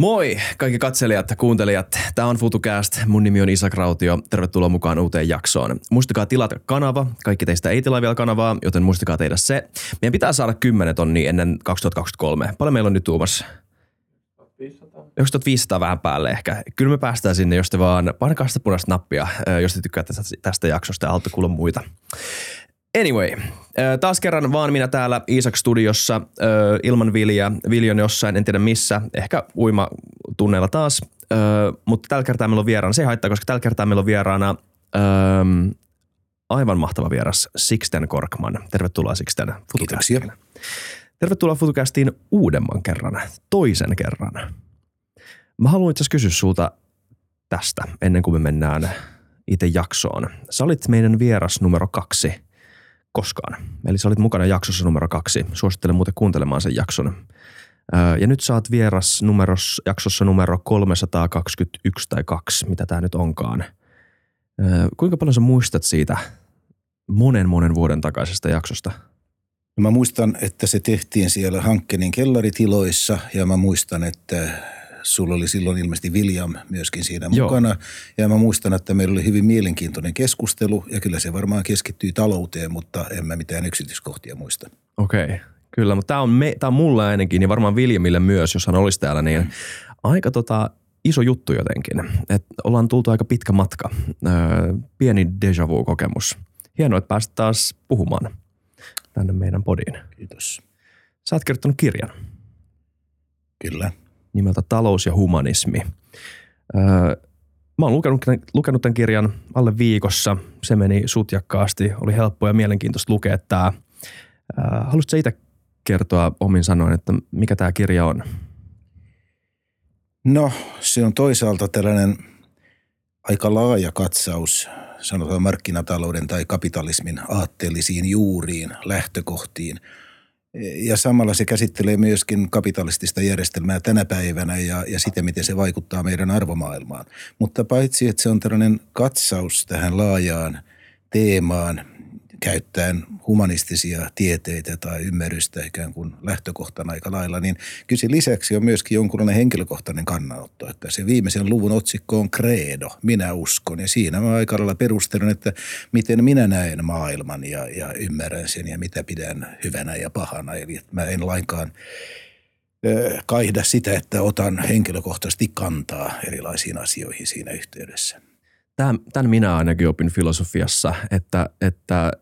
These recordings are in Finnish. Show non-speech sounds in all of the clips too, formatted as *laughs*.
Moi kaikki katselijat ja kuuntelijat. Tämä on FutuCast. Mun nimi on Isak Rautio. Tervetuloa mukaan uuteen jaksoon. Muistakaa tilata kanava. Kaikki teistä ei tilaa vielä kanavaa, joten muistakaa tehdä se. Meidän pitää saada 10 tonnia ennen 2023. Paljon meillä on nyt tuumassa? 1500 vähän päälle ehkä. Kyllä me päästään sinne, jos te vaan painakaa sitä punaista nappia, jos te tykkäätte tästä jaksosta ja haluatte kuulla muita. Anyway, taas kerran vaan minä täällä Iisak Studiossa ilman Vilja. Vilja on jossain, en tiedä missä, ehkä uima tunneilla taas. Mutta tällä kertaa meillä on vieraana, se ei haittaa, koska tällä kertaa meillä on vieraana aivan mahtava vieras Sixten Korkman. Tervetuloa Sixten Kiitoksia. Tervetuloa FutuCastiin uudemman kerran, toisen kerran. Mä haluan itse kysyä sulta tästä ennen kuin me mennään itse jaksoon. Sä olit meidän vieras numero kaksi – koskaan. Eli sä olit mukana jaksossa numero kaksi. Suosittelen muuten kuuntelemaan sen jakson. Ja nyt saat vieras numeros, jaksossa numero 321 tai 2, mitä tämä nyt onkaan. Kuinka paljon sä muistat siitä monen monen vuoden takaisesta jaksosta? Mä muistan, että se tehtiin siellä Hankkenin kellaritiloissa ja mä muistan, että Sulla oli silloin ilmeisesti William myöskin siinä Joo. mukana. Ja mä muistan, että meillä oli hyvin mielenkiintoinen keskustelu ja kyllä se varmaan keskittyi talouteen, mutta en mä mitään yksityiskohtia muista. Okei, okay. kyllä. Mutta tämä on, me, tää on mulle ainakin ja varmaan Williamille myös, jos hän olisi täällä, niin mm. aika tota, iso juttu jotenkin. Et ollaan tultu aika pitkä matka. Öö, pieni deja vu-kokemus. Hienoa, että pääsit taas puhumaan tänne meidän podiin. Kiitos. Sä oot kirjoittanut kirjan. Kyllä nimeltä Talous ja humanismi. Öö, mä oon lukenut, lukenut tämän kirjan alle viikossa. Se meni sutjakkaasti. Oli helppo ja mielenkiintoista lukea tämä. Öö, haluaisitko itse kertoa omin sanoin, että mikä tämä kirja on? No, se on toisaalta tällainen aika laaja katsaus, sanotaan markkinatalouden tai kapitalismin aatteellisiin juuriin, lähtökohtiin – ja samalla se käsittelee myöskin kapitalistista järjestelmää tänä päivänä ja, ja sitä, miten se vaikuttaa meidän arvomaailmaan. Mutta paitsi, että se on tällainen katsaus tähän laajaan teemaan, käyttäen humanistisia tieteitä tai ymmärrystä ikään kuin lähtökohtana aika lailla, niin kyse lisäksi on myöskin jonkunlainen henkilökohtainen kannanotto. Että se viimeisen luvun otsikko on credo, minä uskon. Ja siinä mä aika lailla perustelen, että miten minä näen maailman ja, ja ymmärrän sen ja mitä pidän hyvänä ja pahana. Eli että mä en lainkaan kaihda sitä, että otan henkilökohtaisesti kantaa erilaisiin asioihin siinä yhteydessä. Tämän, tämän minä ainakin opin filosofiassa, että, että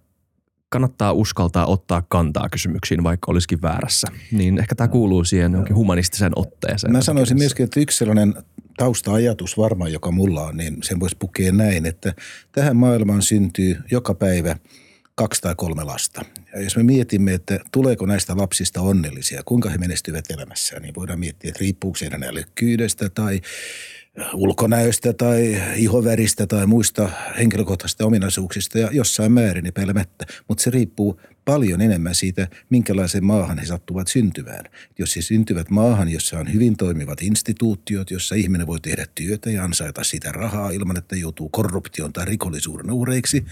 kannattaa uskaltaa ottaa kantaa kysymyksiin, vaikka olisikin väärässä. Niin ehkä tämä kuuluu siihen jonkin humanistisen otteeseen. Mä sanoisin myöskin, että yksi sellainen tausta-ajatus varmaan, joka mulla on, niin sen voisi pukea näin, että tähän maailmaan syntyy joka päivä kaksi tai kolme lasta. Ja jos me mietimme, että tuleeko näistä lapsista onnellisia, kuinka he menestyvät elämässään, niin voidaan miettiä, että riippuuko heidän älykkyydestä tai ulkonäöstä tai ihoväristä tai muista henkilökohtaisista ominaisuuksista ja jossain määrin epäilemättä. Mutta se riippuu paljon enemmän siitä, minkälaiseen maahan he sattuvat syntymään. Jos he syntyvät maahan, jossa on hyvin toimivat instituutiot, jossa ihminen voi tehdä työtä ja ansaita sitä rahaa ilman, että joutuu korruption tai rikollisuuden uhreiksi,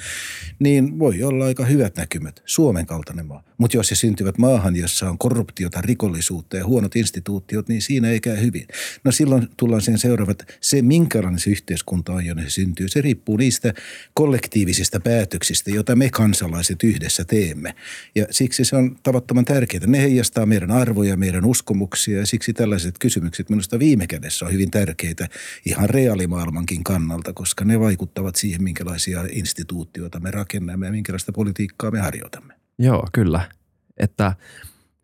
niin voi olla aika hyvät näkymät. Suomen kaltainen maa. Mutta jos he syntyvät maahan, jossa on korruptiota, rikollisuutta ja huonot instituutiot, niin siinä ei käy hyvin. No silloin tullaan sen seuraavat, se minkälainen se yhteiskunta on, jonne se syntyy, se riippuu niistä kollektiivisista päätöksistä, joita me kansalaiset yhdessä teemme. Ja siksi se on tavattoman tärkeää. Ne heijastaa meidän arvoja, meidän uskomuksia ja siksi tällaiset kysymykset minusta viime kädessä on hyvin tärkeitä ihan reaalimaailmankin kannalta, koska ne vaikuttavat siihen, minkälaisia instituutioita me rakennamme ja minkälaista politiikkaa me harjoitamme. Joo, kyllä. Että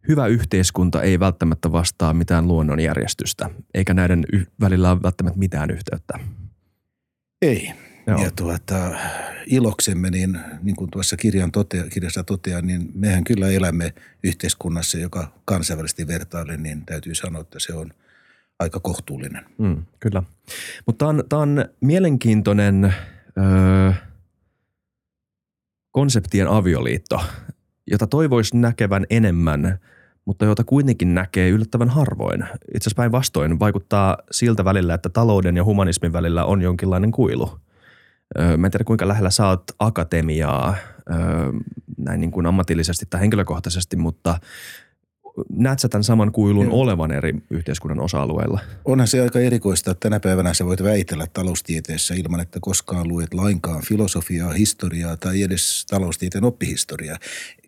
hyvä yhteiskunta ei välttämättä vastaa mitään luonnonjärjestystä, eikä näiden välillä ole välttämättä mitään yhteyttä. Ei. Joo. Ja tuota, iloksemme, niin, niin kuin tuossa kirjan totea, kirjassa toteaa, niin mehän kyllä elämme yhteiskunnassa, joka kansainvälisesti vertaillen, niin täytyy sanoa, että se on aika kohtuullinen. Mm, kyllä. Mutta tämä on, on mielenkiintoinen öö, konseptien avioliitto, jota toivoisi näkevän enemmän, mutta jota kuitenkin näkee yllättävän harvoin. Itse asiassa päinvastoin vaikuttaa siltä välillä, että talouden ja humanismin välillä on jonkinlainen kuilu – Mä en tiedä kuinka lähellä sä oot akatemiaa näin niin kuin ammatillisesti tai henkilökohtaisesti, mutta näet sä tämän saman kuilun Joo. olevan eri yhteiskunnan osa-alueilla? Onhan se aika erikoista, että tänä päivänä sä voit väitellä taloustieteessä ilman, että koskaan luet lainkaan filosofiaa, historiaa tai edes taloustieteen oppihistoriaa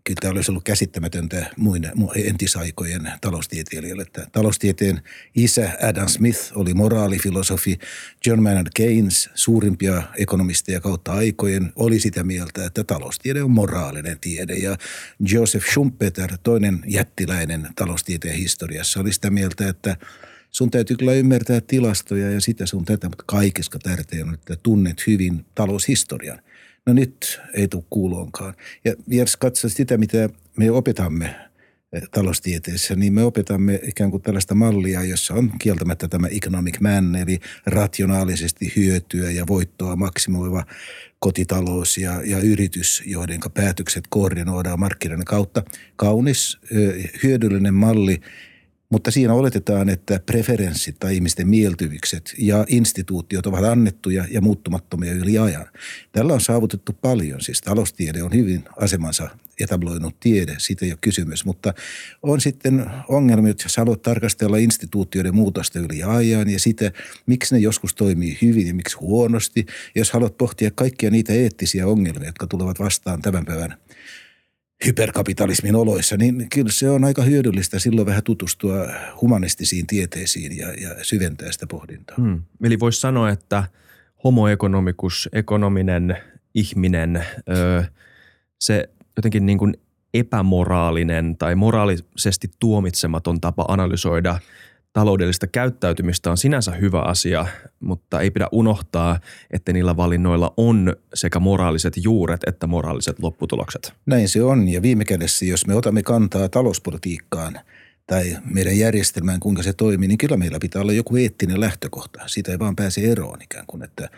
kyllä tämä olisi ollut käsittämätöntä muina entisaikojen taloustieteilijöille. Että taloustieteen isä Adam Smith oli moraalifilosofi. John Maynard Keynes, suurimpia ekonomisteja kautta aikojen, oli sitä mieltä, että taloustiede on moraalinen tiede. Ja Joseph Schumpeter, toinen jättiläinen taloustieteen historiassa, oli sitä mieltä, että sun täytyy kyllä ymmärtää tilastoja ja sitä sun tätä, mutta kaikista tärkeää on, että tunnet hyvin taloushistorian. No nyt ei tule kuuloonkaan. Ja jos katsoo sitä, mitä me opetamme eh, taloustieteessä, niin me opetamme ikään kuin tällaista mallia, jossa on kieltämättä tämä economic man, eli rationaalisesti hyötyä ja voittoa maksimoiva kotitalous ja, ja yritys, joiden päätökset koordinoidaan markkinoiden kautta. Kaunis, eh, hyödyllinen malli, mutta siinä oletetaan, että preferenssit tai ihmisten mieltymykset ja instituutiot ovat annettuja ja muuttumattomia yli ajan. Tällä on saavutettu paljon. Siis taloustiede on hyvin asemansa etabloinut tiede, siitä ei ole kysymys. Mutta on sitten ongelmia, jos haluat tarkastella instituutioiden muutosta yli ajan ja sitä, miksi ne joskus toimii hyvin ja miksi huonosti. Jos haluat pohtia kaikkia niitä eettisiä ongelmia, jotka tulevat vastaan tämän päivän – hyperkapitalismin oloissa, niin kyllä se on aika hyödyllistä silloin vähän tutustua humanistisiin tieteisiin ja, ja syventää sitä pohdintaa. Hmm. Eli voisi sanoa, että homo economicus, ekonominen ihminen, öö, se jotenkin niin kuin epämoraalinen tai moraalisesti tuomitsematon tapa analysoida – taloudellista käyttäytymistä on sinänsä hyvä asia, mutta ei pidä unohtaa, että niillä valinnoilla on sekä moraaliset juuret että moraaliset lopputulokset. Näin se on ja viime kädessä, jos me otamme kantaa talouspolitiikkaan tai meidän järjestelmään, kuinka se toimii, niin kyllä meillä pitää olla joku eettinen lähtökohta. Siitä ei vaan pääse eroon ikään kuin, että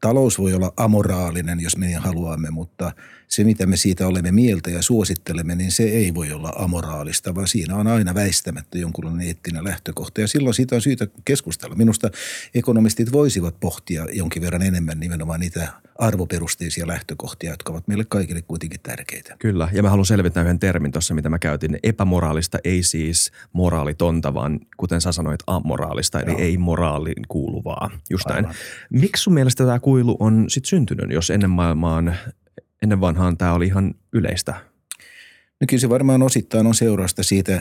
talous voi olla amoraalinen, jos me haluamme, mutta – se, mitä me siitä olemme mieltä ja suosittelemme, niin se ei voi olla amoraalista, vaan siinä on aina väistämättä jonkunlainen eettinen lähtökohta. Ja silloin siitä on syytä keskustella. Minusta ekonomistit voisivat pohtia jonkin verran enemmän nimenomaan niitä arvoperusteisia lähtökohtia, jotka ovat meille kaikille kuitenkin tärkeitä. Kyllä, ja mä haluan selvittää yhden termin tuossa, mitä mä käytin. Epämoraalista ei siis moraalitonta, vaan kuten sä sanoit, amoraalista, eli Joo. ei moraaliin kuuluvaa. Just näin. Miksi sun mielestä tämä kuilu on sitten syntynyt, jos ennen maailmaan ennen vanhaan tämä oli ihan yleistä? No kyllä se varmaan osittain on seurausta siitä,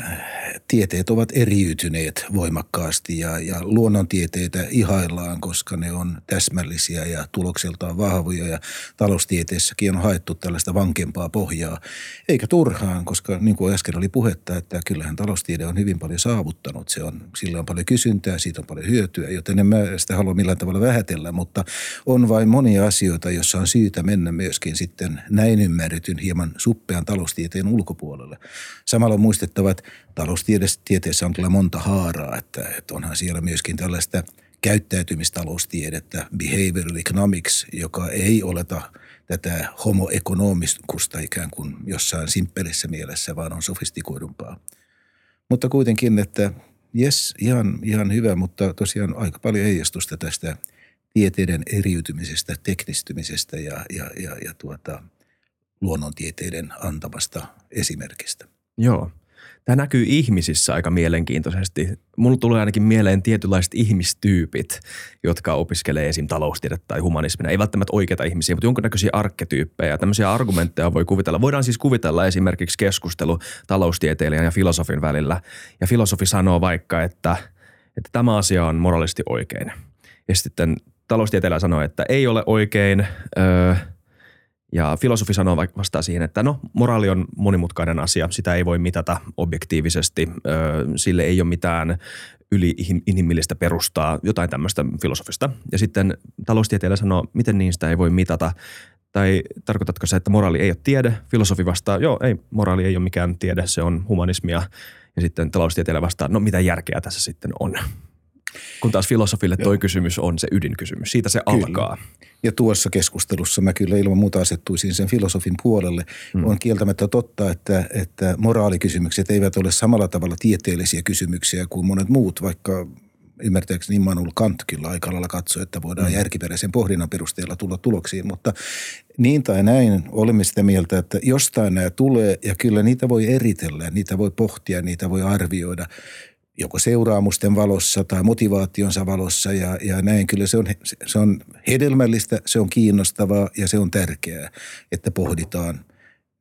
tieteet ovat eriytyneet voimakkaasti ja, ja luonnontieteitä ihaillaan, koska ne on täsmällisiä ja tulokseltaan vahvoja ja taloustieteessäkin on haettu tällaista vankempaa pohjaa. Eikä turhaan, koska niin kuin äsken oli puhetta, että kyllähän taloustiede on hyvin paljon saavuttanut. Se on, sillä on paljon kysyntää, siitä on paljon hyötyä, joten en mä sitä halua millään tavalla vähätellä, mutta on vain monia asioita, joissa on syytä mennä myöskin sitten näin ymmärretyn hieman suppean taloustieteen ulkopuolelle. Samalla on muistettava, että taloustieteessä on kyllä monta haaraa, että, että onhan siellä myöskin tällaista käyttäytymistaloustiedettä, behavioral economics, joka ei oleta tätä homo economikusta ikään kuin jossain simppelissä mielessä, vaan on sofistikoidumpaa. Mutta kuitenkin, että jes, ihan, ihan hyvä, mutta tosiaan aika paljon heijastusta tästä tieteiden eriytymisestä, teknistymisestä ja, ja, ja, ja tuota, luonnontieteiden antamasta esimerkistä. Joo. Tämä näkyy ihmisissä aika mielenkiintoisesti. Mulla tulee ainakin mieleen tietynlaiset ihmistyypit, jotka opiskelee esim. taloustiedettä tai humanismia. Ei välttämättä oikeita ihmisiä, mutta jonkinnäköisiä arkketyyppejä. Tämmöisiä argumentteja voi kuvitella. Voidaan siis kuvitella esimerkiksi keskustelu taloustieteilijän ja filosofin välillä. Ja filosofi sanoo vaikka, että, että tämä asia on moraalisesti oikein. Ja sitten taloustieteilijä sanoo, että ei ole oikein. Öö, ja filosofi sanoo vastaa siihen, että no moraali on monimutkainen asia, sitä ei voi mitata objektiivisesti, sille ei ole mitään yli-inhimillistä perustaa, jotain tämmöistä filosofista. Ja sitten taloustieteilijä sanoo, miten niin sitä ei voi mitata, tai tarkoitatko se, että moraali ei ole tiede? Filosofi vastaa, joo, ei, moraali ei ole mikään tiede, se on humanismia. Ja sitten taloustieteilijä vastaa, no mitä järkeä tässä sitten on? Kun taas filosofille toi kysymys on se ydinkysymys. Siitä se kyllä. alkaa. Ja tuossa keskustelussa mä kyllä ilman muuta asettuisin sen filosofin puolelle. Mm. On kieltämättä totta, että, että moraalikysymykset eivät ole samalla tavalla tieteellisiä kysymyksiä kuin monet muut, vaikka ymmärtääkseni Immanuel Kant kyllä aika lailla katsoi, että voidaan mm. järkiperäisen pohdinnan perusteella tulla tuloksiin, mutta niin tai näin olemme sitä mieltä, että jostain nämä tulee ja kyllä niitä voi eritellä, niitä voi pohtia, niitä voi arvioida joko seuraamusten valossa tai motivaationsa valossa ja, ja näin. Kyllä se on, se on hedelmällistä, se on kiinnostavaa ja se on tärkeää, että pohditaan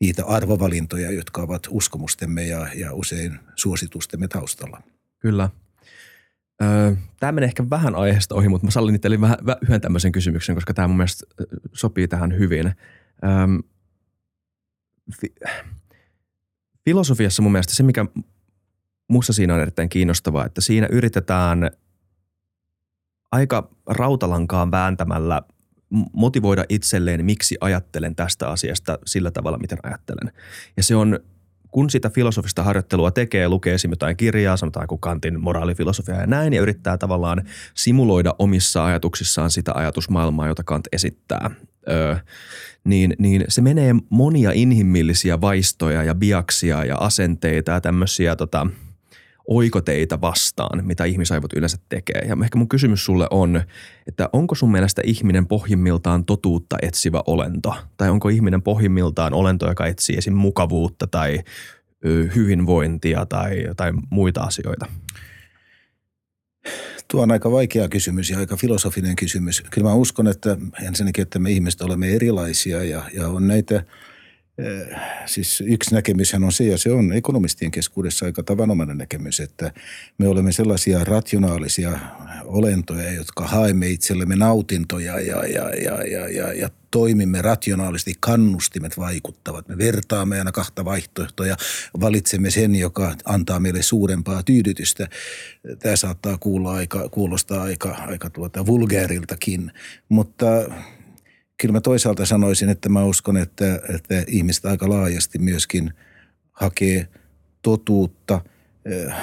niitä arvovalintoja, jotka ovat uskomustemme ja, ja usein suositustemme taustalla. Kyllä. Tämä menee ehkä vähän aiheesta ohi, mutta mä sallin teille vähän, yhden tämmöisen kysymyksen, koska tämä mun mielestä sopii tähän hyvin. filosofiassa mun mielestä se, mikä musta siinä on erittäin kiinnostavaa, että siinä yritetään aika rautalankaan vääntämällä motivoida itselleen, miksi ajattelen tästä asiasta sillä tavalla, miten ajattelen. Ja se on, kun sitä filosofista harjoittelua tekee, lukee esimerkiksi jotain kirjaa, sanotaan kuin Kantin moraalifilosofia ja näin, ja yrittää tavallaan simuloida omissa ajatuksissaan sitä ajatusmaailmaa, jota Kant esittää, öö, niin, niin se menee monia inhimillisiä vaistoja ja biaksia ja asenteita ja tämmöisiä tota – oikoteita vastaan, mitä ihmisaivot yleensä tekee. Ja ehkä mun kysymys sulle on, että onko sun mielestä ihminen pohjimmiltaan totuutta etsivä olento? Tai onko ihminen pohjimmiltaan olento, joka etsii esim. mukavuutta tai hyvinvointia tai jotain muita asioita? Tuo on aika vaikea kysymys ja aika filosofinen kysymys. Kyllä mä uskon, että ensinnäkin, että me ihmiset olemme erilaisia ja, ja on näitä – siis yksi näkemyshän on se, ja se on ekonomistien keskuudessa aika tavanomainen näkemys, että me olemme sellaisia rationaalisia olentoja, jotka haemme itsellemme nautintoja ja, ja, ja, ja, ja, ja toimimme rationaalisesti, kannustimet vaikuttavat. Me vertaamme aina kahta vaihtoehtoa ja valitsemme sen, joka antaa meille suurempaa tyydytystä. Tämä saattaa kuulla aika, kuulostaa aika, aika tuota vulgaariltakin, mutta kyllä mä toisaalta sanoisin, että mä uskon, että, että ihmiset aika laajasti myöskin hakee totuutta. Eh,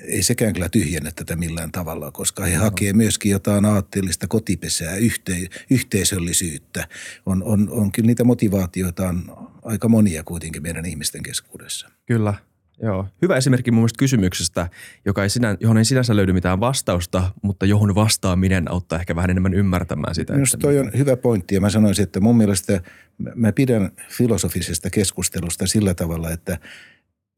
ei sekään kyllä tyhjennä tätä millään tavalla, koska he no. hakee myöskin jotain aatteellista kotipesää, yhte, yhteisöllisyyttä. On, on, on kyllä niitä motivaatioita on aika monia kuitenkin meidän ihmisten keskuudessa. Kyllä, Joo. Hyvä esimerkki mun mielestä kysymyksestä, joka ei sinä, johon ei sinänsä löydy mitään vastausta, mutta johon vastaaminen auttaa ehkä vähän enemmän ymmärtämään sitä. Minusta toi on hyvä pointti ja mä sanoisin, että mun mielestä mä pidän filosofisesta keskustelusta sillä tavalla, että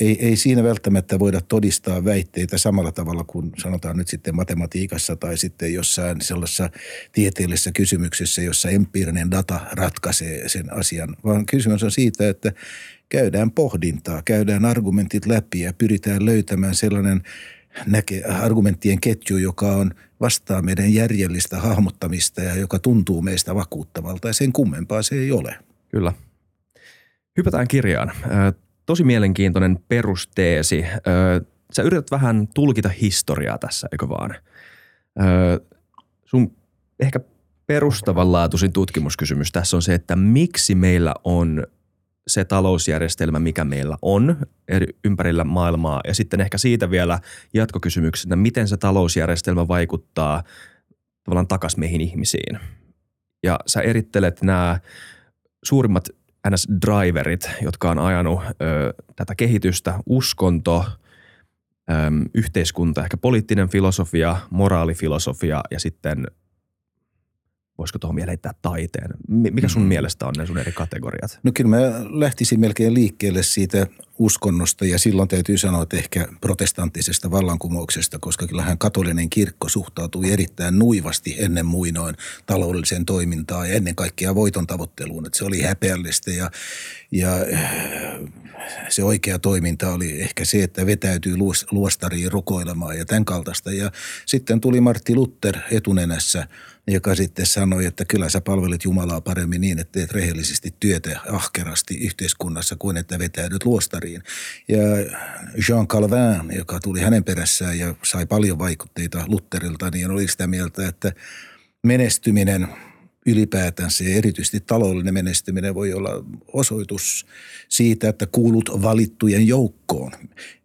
ei, ei siinä välttämättä voida todistaa väitteitä samalla tavalla kuin sanotaan nyt sitten matematiikassa tai sitten jossain sellaisessa tieteellisessä kysymyksessä, jossa empiirinen data ratkaisee sen asian, vaan kysymys on siitä, että käydään pohdintaa, käydään argumentit läpi ja pyritään löytämään sellainen näke, argumenttien ketju, joka on vastaa meidän järjellistä hahmottamista ja joka tuntuu meistä vakuuttavalta ja sen kummempaa se ei ole. Kyllä. Hypätään kirjaan. Tosi mielenkiintoinen perusteesi. Sä yrität vähän tulkita historiaa tässä, eikö vaan? Sun ehkä perustavanlaatuisin tutkimuskysymys tässä on se, että miksi meillä on se talousjärjestelmä, mikä meillä on eri ympärillä maailmaa. Ja sitten ehkä siitä vielä jatkokysymyksenä, miten se talousjärjestelmä vaikuttaa tavallaan takas meihin ihmisiin. Ja sä erittelet nämä suurimmat NS-driverit, jotka on ajanut ö, tätä kehitystä, uskonto, ö, yhteiskunta, ehkä poliittinen filosofia, moraalifilosofia ja sitten voisiko tuohon vielä heittää taiteen? Mikä sun mm. mielestä on ne sun eri kategoriat? No kyllä mä lähtisin melkein liikkeelle siitä uskonnosta ja silloin täytyy sanoa, että ehkä protestanttisesta vallankumouksesta, koska kyllähän katolinen kirkko suhtautui erittäin nuivasti ennen muinoin taloudelliseen toimintaan ja ennen kaikkea voiton tavoitteluun. Että se oli häpeällistä ja, ja se oikea toiminta oli ehkä se, että vetäytyy luostariin rukoilemaan ja tämän kaltaista. Ja sitten tuli Martti Luther etunenässä – joka sitten sanoi, että kyllä sä palvelet Jumalaa paremmin niin, että teet rehellisesti työtä ahkerasti yhteiskunnassa kuin että vetäydyt luostariin. Ja Jean Calvin, joka tuli hänen perässään ja sai paljon vaikutteita Lutterilta, niin oli sitä mieltä, että menestyminen – ylipäätänsä ja erityisesti taloudellinen menestyminen voi olla osoitus siitä, että kuulut valittujen joukkoon,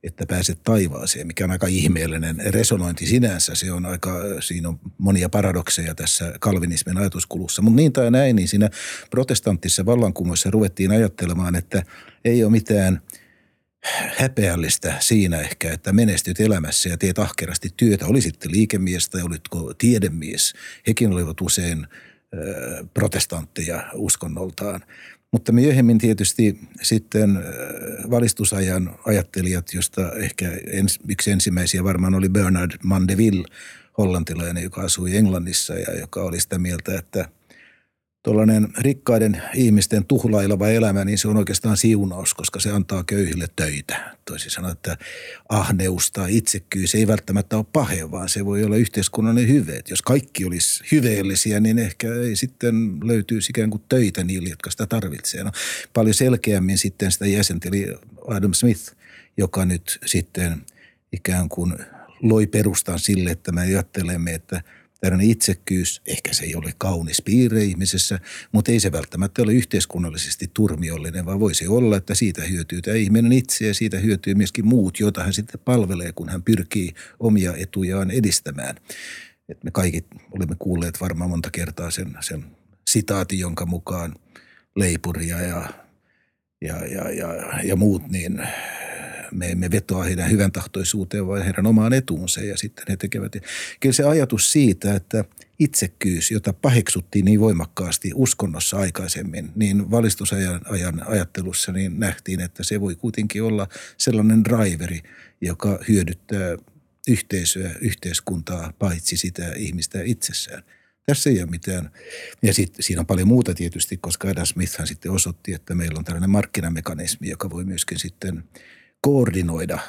että pääset taivaaseen, mikä on aika ihmeellinen resonointi sinänsä. Se on aika, siinä on monia paradokseja tässä kalvinismin ajatuskulussa. Mutta niin tai näin, niin siinä protestanttisessa vallankumoissa ruvettiin ajattelemaan, että ei ole mitään – häpeällistä siinä ehkä, että menestyt elämässä ja teet ahkerasti työtä. Oli sitten liikemies tai olitko tiedemies. Hekin olivat usein protestantteja uskonnoltaan. Mutta myöhemmin tietysti sitten valistusajan ajattelijat, josta ehkä ens, yksi ensimmäisiä varmaan oli Bernard Mandeville, hollantilainen, joka asui Englannissa ja joka oli sitä mieltä, että – tuollainen rikkaiden ihmisten tuhlaileva elämä, niin se on oikeastaan siunaus, koska se antaa köyhille töitä. Toisin sanoen, että ahneus tai itsekkyys ei välttämättä ole pahe, vaan se voi olla yhteiskunnallinen hyve. Et jos kaikki olisi hyveellisiä, niin ehkä ei sitten löytyisi ikään kuin töitä niille, jotka sitä tarvitsee. No, paljon selkeämmin sitten sitä jäsenteli Adam Smith, joka nyt sitten ikään kuin loi perustan sille, että me ajattelemme, että – tällainen itsekkyys, ehkä se ei ole kaunis piirre ihmisessä, mutta ei se välttämättä ole yhteiskunnallisesti turmiollinen, vaan voisi olla, että siitä hyötyy tämä ihminen itse ja siitä hyötyy myöskin muut, joita hän sitten palvelee, kun hän pyrkii omia etujaan edistämään. Et me kaikki olemme kuulleet varmaan monta kertaa sen, sen sitaatin, jonka mukaan leipuria ja, ja, ja, ja, ja muut, niin me emme vetoa heidän hyvän tahtoisuuteen, vaan heidän omaan etuunsa ja sitten he tekevät. Kyllä se ajatus siitä, että itsekkyys, jota paheksuttiin niin voimakkaasti uskonnossa aikaisemmin, niin valistusajan ajan ajattelussa niin nähtiin, että se voi kuitenkin olla sellainen driveri, joka hyödyttää yhteisöä, yhteiskuntaa, paitsi sitä ihmistä itsessään. Tässä ei ole mitään. Ja sitten siinä on paljon muuta tietysti, koska Adam Smithhan sitten osoitti, että meillä on tällainen markkinamekanismi, joka voi myöskin sitten koordinoida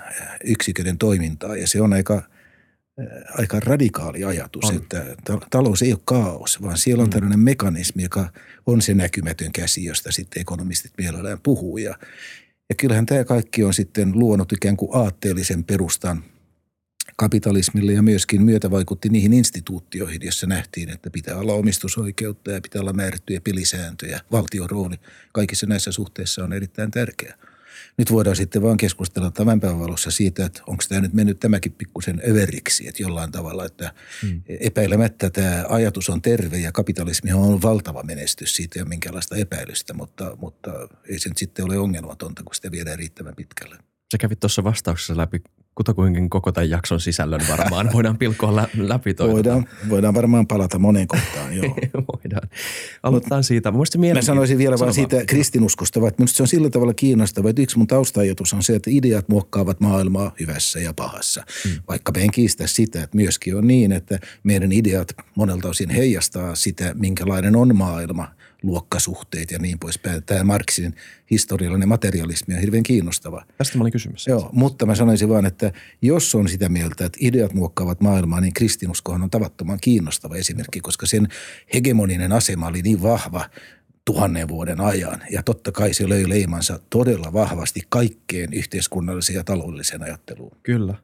yksiköiden toimintaa ja se on aika, aika radikaali ajatus, on. että talous ei ole kaos, vaan siellä on mm. tällainen mekanismi, joka on se näkymätön käsi, josta sitten ekonomistit mielellään puhuu ja, ja kyllähän tämä kaikki on sitten luonut ikään kuin aatteellisen perustan kapitalismille ja myöskin myötä vaikutti niihin instituutioihin, joissa nähtiin, että pitää olla omistusoikeutta ja pitää olla määrättyjä pelisääntöjä. Valtion rooli kaikissa näissä suhteissa on erittäin tärkeä. Nyt voidaan sitten vaan keskustella tämän päivän valossa siitä, että onko tämä nyt mennyt tämäkin pikkusen överiksi, että jollain tavalla, että hmm. epäilemättä tämä ajatus on terve ja kapitalismi on valtava menestys, siitä ei ole minkäänlaista epäilystä, mutta, mutta ei se nyt sitten ole ongelmatonta, kun sitä viedään riittävän pitkälle. Se kävi tuossa vastauksessa läpi kutakuinkin koko tämän jakson sisällön varmaan. Voidaan pilkkoa lä- läpi toi. Voidaan, voidaan varmaan palata moneen kohtaan, joo. *laughs* voidaan. Aloitetaan siitä. Mä sanoisin vielä vain siitä kristinuskosta, että minusta se on sillä tavalla kiinnostava, että yksi mun taustaajatus on se, että ideat muokkaavat maailmaa hyvässä ja pahassa. Hmm. Vaikka me en kiistä sitä, että myöskin on niin, että meidän ideat monelta osin heijastaa sitä, minkälainen on maailma – luokkasuhteet ja niin poispäin. Tämä Marksin historiallinen materialismi on hirveän kiinnostava. Tästä mä olin kysymys. Joo, mutta mä sanoisin vaan, että jos on sitä mieltä, että ideat muokkaavat maailmaa, niin kristinuskohan on tavattoman kiinnostava esimerkki, koska sen hegemoninen asema oli niin vahva tuhannen vuoden ajan. Ja totta kai se löi leimansa todella vahvasti kaikkeen yhteiskunnalliseen ja taloudelliseen ajatteluun. Kyllä.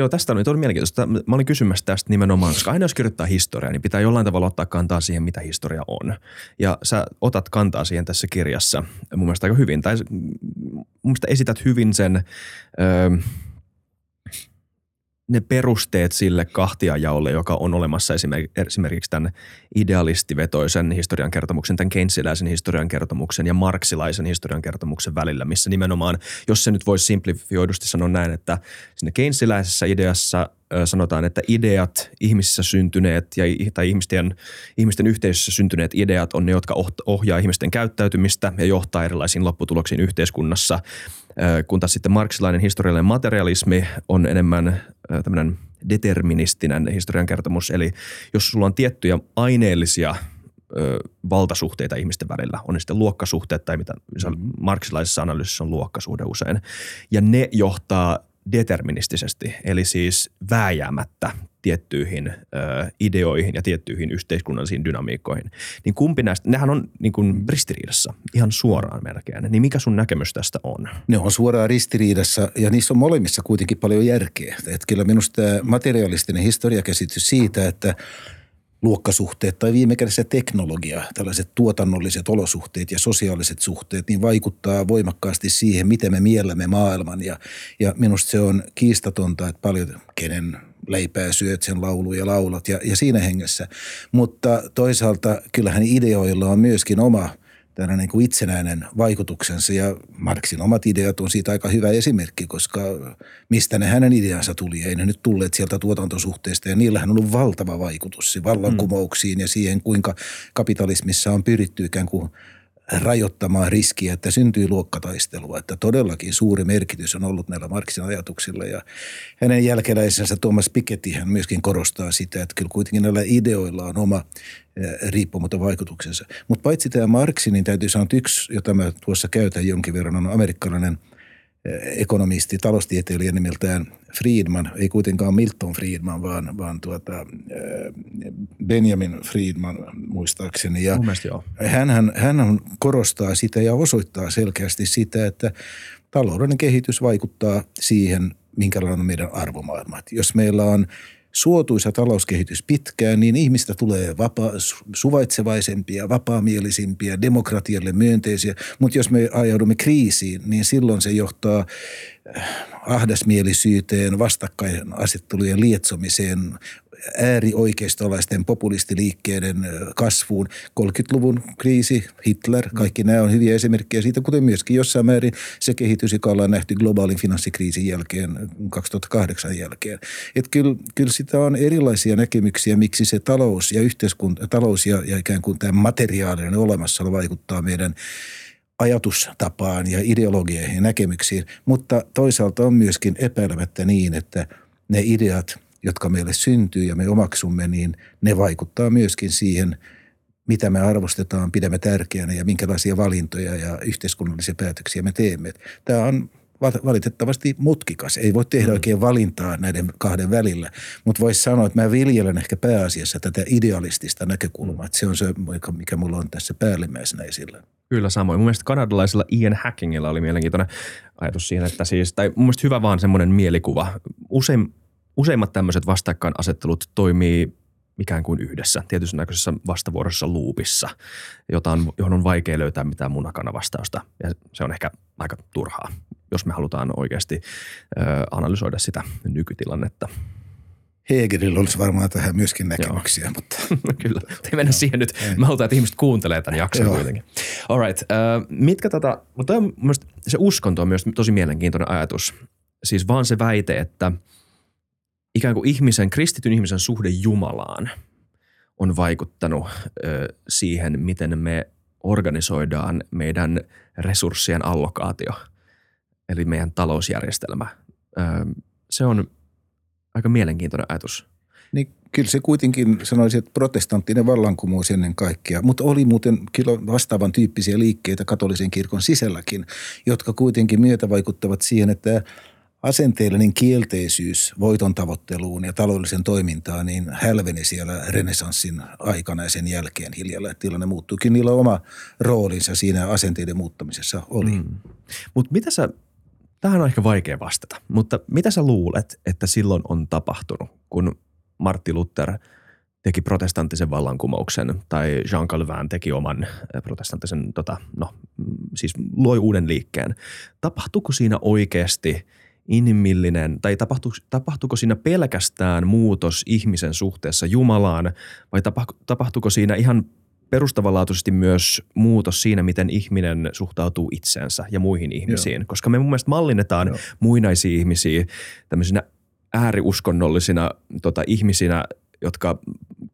Joo, tästä oli, oli mielenkiintoista. Mä olin kysymässä tästä nimenomaan, koska aina jos kirjoittaa historiaa, niin pitää jollain tavalla ottaa kantaa siihen, mitä historia on. Ja sä otat kantaa siihen tässä kirjassa mun mielestä aika hyvin. Tai mun mielestä esität hyvin sen... Öö, ne perusteet sille kahtiajaolle, joka on olemassa esimerkiksi tämän idealistivetoisen historian kertomuksen, tämän keynesiläisen historian kertomuksen ja marksilaisen historian kertomuksen välillä, missä nimenomaan, jos se nyt voisi simplifioidusti sanoa näin, että sinne keynesiläisessä ideassa sanotaan, että ideat, ihmisissä syntyneet ja, tai ihmisten, ihmisten yhteisössä syntyneet ideat on ne, jotka ohjaa ihmisten käyttäytymistä ja johtaa erilaisiin lopputuloksiin yhteiskunnassa, kun taas sitten marksilainen historiallinen materialismi on enemmän tämmöinen deterministinen historiankertomus. Eli jos sulla on tiettyjä aineellisia ö, valtasuhteita ihmisten välillä, on ne sitten luokkasuhteet tai mitä mm-hmm. marksilaisessa analyysissä on luokkasuhde usein, ja ne johtaa deterministisesti, eli siis vääjäämättä tiettyihin ö, ideoihin ja tiettyihin yhteiskunnallisiin dynamiikkoihin. Niin kumpi näistä, nehän on niin kuin ristiriidassa ihan suoraan melkein. Niin mikä sun näkemys tästä on? Ne on suoraan ristiriidassa ja niissä on molemmissa kuitenkin paljon järkeä. Että kyllä minusta materialistinen historiakäsitys siitä, että – luokkasuhteet tai viime kädessä teknologia, tällaiset tuotannolliset olosuhteet ja sosiaaliset suhteet, niin vaikuttaa voimakkaasti siihen, miten me miellämme maailman. Ja, ja minusta se on kiistatonta, että paljon kenen leipää syöt, sen lauluja laulat ja, ja siinä hengessä. Mutta toisaalta kyllähän ideoilla on myöskin oma tällainen niin kuin itsenäinen vaikutuksensa ja Marxin omat ideat on siitä aika hyvä esimerkki, koska mistä ne hänen ideansa tuli, ei ne nyt tulleet sieltä tuotantosuhteesta ja niillähän on ollut valtava vaikutus vallankumouksiin ja siihen, kuinka kapitalismissa on pyritty ikään kuin rajoittamaan riskiä, että syntyy luokkataistelua. Että todellakin suuri merkitys on ollut näillä Marksin ajatuksilla ja hänen jälkeläisensä Thomas Piketty hän myöskin korostaa sitä, että kyllä kuitenkin näillä ideoilla on oma riippumaton vaikutuksensa. Mutta paitsi tämä Marksi, niin täytyy sanoa, että yksi, jota mä tuossa käytän jonkin verran, on amerikkalainen – ekonomisti, taloustieteilijä nimeltään Friedman, ei kuitenkaan Milton Friedman, vaan, vaan tuota, Benjamin Friedman muistaakseni. Ja hän, hän korostaa sitä ja osoittaa selkeästi sitä, että taloudellinen kehitys vaikuttaa siihen, minkälainen on meidän arvomaailma. Jos meillä on suotuisa talouskehitys pitkään, niin ihmistä tulee vapa- suvaitsevaisempia, vapaamielisimpia, demokratialle myönteisiä. Mutta jos me ajaudumme kriisiin, niin silloin se johtaa äh, ahdasmielisyyteen, vastakkainasettelujen lietsomiseen, äärioikeistolaisten populistiliikkeiden kasvuun. 30-luvun kriisi, Hitler, kaikki nämä on hyviä esimerkkejä siitä, kuten myöskin jossain määrin se kehitys, joka ollaan nähty globaalin finanssikriisin jälkeen, 2008 jälkeen. Et kyllä, kyllä sitä on erilaisia näkemyksiä, miksi se talous ja yhteiskunta, talous ja, ja ikään kuin tämä materiaalinen olemassaolo vaikuttaa meidän ajatustapaan ja ideologioihin ja näkemyksiin, mutta toisaalta on myöskin epäilemättä niin, että ne ideat – jotka meille syntyy ja me omaksumme, niin ne vaikuttaa myöskin siihen, mitä me arvostetaan, pidämme tärkeänä ja minkälaisia valintoja ja yhteiskunnallisia päätöksiä me teemme. Tämä on valitettavasti mutkikas. Ei voi tehdä mm. oikein valintaa näiden kahden välillä, mutta voisi sanoa, että mä viljelen ehkä pääasiassa tätä idealistista näkökulmaa. Että se on se, mikä mulla on tässä päällimmäisenä esillä. Kyllä samoin. Mun mielestä kanadalaisella Ian Hackingilla oli mielenkiintoinen ajatus siihen, että siis, tai mun mielestä hyvä vaan semmoinen mielikuva. Usein useimmat tämmöiset vastakkainasettelut toimii ikään kuin yhdessä, tietyssä näköisessä vastavuorossa luupissa, jota on, johon on vaikea löytää mitään munakana vastausta. Ja se on ehkä aika turhaa, jos me halutaan oikeasti ö, analysoida sitä nykytilannetta. Hegelillä olisi varmaan tähän myöskin näkemyksiä. Joo. Mutta... *laughs* Kyllä, *laughs* ei mennä siihen nyt. Mä halutaan, että ihmiset kuuntelee tämän jakson Joo. kuitenkin. All right. Mitkä tota, mutta on, se uskonto on myös tosi mielenkiintoinen ajatus. Siis vaan se väite, että – ikään kuin ihmisen, kristityn ihmisen suhde Jumalaan on vaikuttanut ö, siihen, miten me organisoidaan meidän resurssien allokaatio, eli meidän talousjärjestelmä. Ö, se on aika mielenkiintoinen ajatus. Niin kyllä se kuitenkin sanoisi, että protestanttinen vallankumous ennen kaikkea, mutta oli muuten kyllä vastaavan tyyppisiä liikkeitä katolisen kirkon sisälläkin, jotka kuitenkin myötä vaikuttavat siihen, että asenteellinen kielteisyys voiton tavoitteluun ja taloudellisen toimintaan niin hälveni siellä renesanssin aikana ja sen jälkeen hiljalla. Tilanne muuttuikin. Niillä oma roolinsa siinä asenteiden muuttamisessa oli. Mm. Mutta mitä sä, tähän on ehkä vaikea vastata, mutta mitä sä luulet, että silloin on tapahtunut, kun Martti Luther teki protestanttisen vallankumouksen tai Jean Calvin teki oman protestanttisen, tota, no mm, siis loi uuden liikkeen. Tapahtuiko siinä oikeasti – inhimillinen, tai tapahtuuko, tapahtuuko siinä pelkästään muutos ihmisen suhteessa Jumalaan, vai tapahtuuko siinä ihan perustavanlaatuisesti myös muutos siinä, miten ihminen suhtautuu itseensä ja muihin ihmisiin. Joo. Koska me mun mielestä mallinnetaan Joo. muinaisia ihmisiä tämmöisinä ääriuskonnollisina tota, ihmisinä, jotka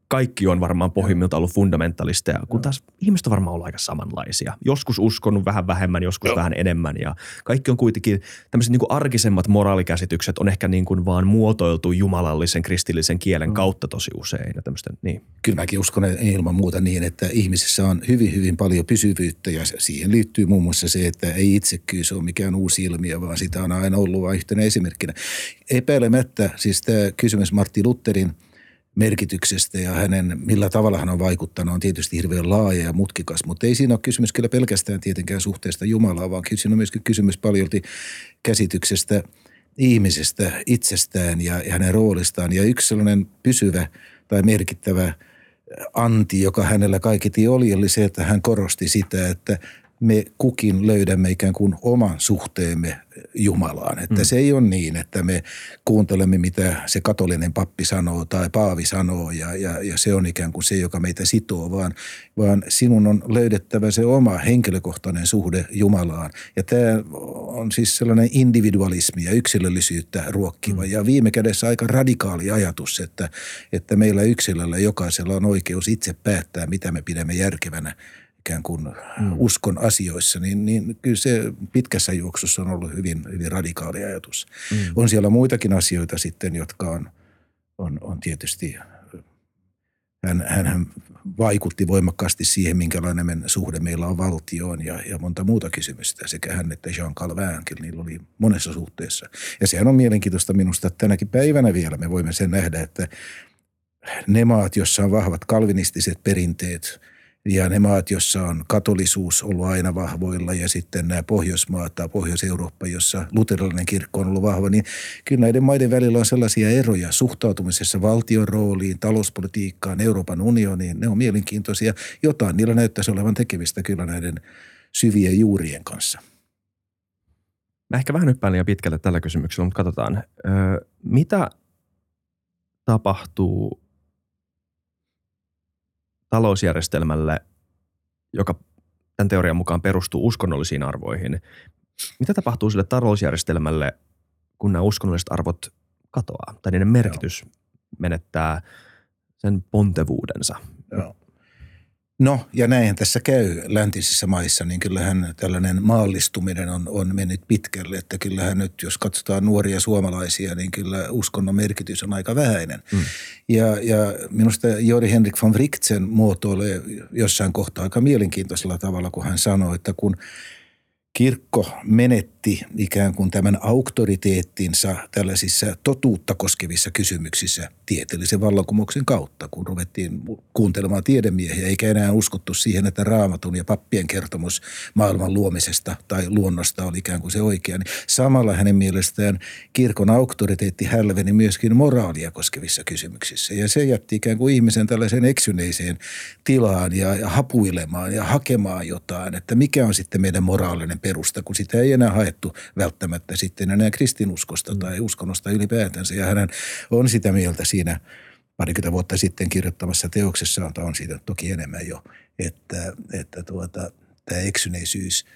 kaikki on varmaan pohjimmiltaan ollut fundamentalisteja, kun taas ihmiset on varmaan ollut aika samanlaisia. Joskus uskonut vähän vähemmän, joskus Joo. vähän enemmän ja kaikki on kuitenkin tämmöiset niin kuin arkisemmat moraalikäsitykset on ehkä niin kuin vaan muotoiltu jumalallisen kristillisen kielen mm. kautta tosi usein. Ja niin. Kyllä mäkin uskon ilman muuta niin, että ihmisissä on hyvin, hyvin paljon pysyvyyttä ja siihen liittyy muun muassa se, että ei itsekkyys ole mikään uusi ilmiö, vaan sitä on aina ollut vain yhtenä esimerkkinä. Epäilemättä siis tämä kysymys Martti Lutherin – merkityksestä ja hänen, millä tavalla hän on vaikuttanut, on tietysti hirveän laaja ja mutkikas. Mutta ei siinä ole kysymys kyllä pelkästään tietenkään suhteesta Jumalaa, vaan siinä on myöskin kysymys paljolti käsityksestä ihmisestä itsestään ja, ja hänen roolistaan. Ja yksi sellainen pysyvä tai merkittävä anti, joka hänellä kaiketi oli, oli se, että hän korosti sitä, että me kukin löydämme ikään kuin oman suhteemme Jumalaan. Että mm. se ei ole niin, että me kuuntelemme, mitä se katolinen pappi sanoo tai paavi sanoo ja, ja, ja se on ikään kuin se, joka meitä sitoo, vaan, vaan sinun on löydettävä se oma henkilökohtainen suhde Jumalaan. Ja tämä on siis sellainen individualismi ja yksilöllisyyttä ruokkiva mm. ja viime kädessä aika radikaali ajatus, että, että meillä yksilöllä jokaisella on oikeus itse päättää, mitä me pidämme järkevänä ikään kuin mm. uskon asioissa, niin, niin kyllä se pitkässä juoksussa on ollut hyvin, hyvin radikaali ajatus. Mm. On siellä muitakin asioita sitten, jotka on, on, on tietysti, hän, hän vaikutti voimakkaasti siihen, minkälainen suhde meillä on valtioon ja, ja monta muuta kysymystä. Sekä hän että Jean Calvinkin, niillä oli monessa suhteessa. Ja sehän on mielenkiintoista minusta, että tänäkin päivänä vielä me voimme sen nähdä, että ne maat, joissa on vahvat kalvinistiset perinteet – ja ne maat, joissa on katolisuus ollut aina vahvoilla ja sitten nämä Pohjoismaat tai Pohjois-Eurooppa, jossa luterilainen kirkko on ollut vahva, niin kyllä näiden maiden välillä on sellaisia eroja suhtautumisessa valtion rooliin, talouspolitiikkaan, Euroopan unioniin. Ne on mielenkiintoisia. Jotain niillä näyttäisi olevan tekemistä kyllä näiden syvien juurien kanssa. Mä ehkä vähän hyppään liian pitkälle tällä kysymyksellä, mutta katsotaan. Öö, mitä tapahtuu talousjärjestelmälle, joka tämän teorian mukaan perustuu uskonnollisiin arvoihin, mitä tapahtuu sille talousjärjestelmälle, kun nämä uskonnolliset arvot katoaa tai niiden merkitys Joo. menettää sen pontevuudensa? Joo. No ja näinhän tässä käy läntisissä maissa, niin kyllähän tällainen maallistuminen on, on mennyt pitkälle. Että kyllähän nyt, jos katsotaan nuoria suomalaisia, niin kyllä uskonnon merkitys on aika vähäinen. Mm. Ja, ja minusta Jori Henrik von Wrichtsen muotoilee jossain kohtaa aika mielenkiintoisella tavalla, kun hän sanoi, että kun – kirkko menetti ikään kuin tämän auktoriteettinsa tällaisissa totuutta koskevissa kysymyksissä tieteellisen vallankumouksen kautta, kun ruvettiin kuuntelemaan tiedemiehiä, eikä enää uskottu siihen, että raamatun ja pappien kertomus maailman luomisesta tai luonnosta oli ikään kuin se oikea. Niin samalla hänen mielestään kirkon auktoriteetti hälveni myöskin moraalia koskevissa kysymyksissä. Ja se jätti ikään kuin ihmisen tällaiseen eksyneiseen tilaan ja, ja hapuilemaan ja hakemaan jotain, että mikä on sitten meidän moraalinen perusta, kun sitä ei enää haettu välttämättä sitten enää kristinuskosta mm. tai uskonnosta ylipäätänsä. Ja hän on sitä mieltä siinä parikymmentä vuotta sitten kirjoittamassa teoksessa, on siitä toki enemmän jo, että, että tuota, tämä eksyneisyys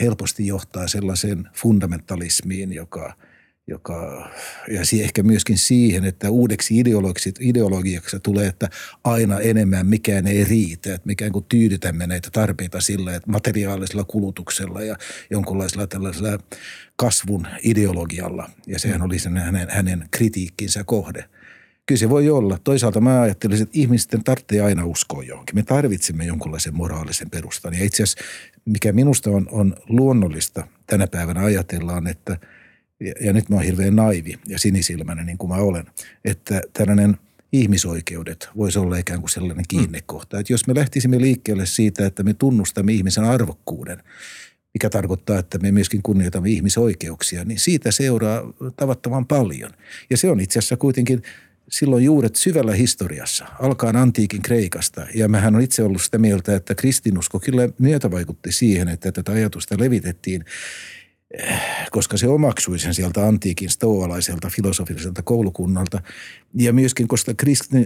helposti johtaa sellaiseen fundamentalismiin, joka – joka, ja ehkä myöskin siihen, että uudeksi ideologiksi, ideologiaksi tulee, että aina enemmän mikään ei riitä, että mikään kuin tyydytämme näitä tarpeita sillä, että materiaalisella kulutuksella ja jonkunlaisella tällaisella kasvun ideologialla. Ja sehän oli sen hänen, hänen kritiikkinsä kohde. Kyllä se voi olla. Toisaalta mä ajattelisin, että ihmisten tarvitsee aina uskoa johonkin. Me tarvitsemme jonkunlaisen moraalisen perustan. Ja itse asiassa, mikä minusta on, on luonnollista tänä päivänä ajatellaan, että – ja, ja nyt mä oon hirveän naivi ja sinisilmäinen niin kuin mä olen, että tällainen ihmisoikeudet voisi olla ikään kuin sellainen kiinnekohta. Että jos me lähtisimme liikkeelle siitä, että me tunnustamme ihmisen arvokkuuden, mikä tarkoittaa, että me myöskin kunnioitamme ihmisoikeuksia, niin siitä seuraa tavattoman paljon. Ja se on itse asiassa kuitenkin silloin juuret syvällä historiassa, alkaen antiikin Kreikasta. Ja mähän on itse ollut sitä mieltä, että kristinusko kyllä myötävaikutti siihen, että tätä ajatusta levitettiin koska se omaksui sen sieltä antiikin stoalaiselta filosofiselta koulukunnalta. Ja myöskin, koska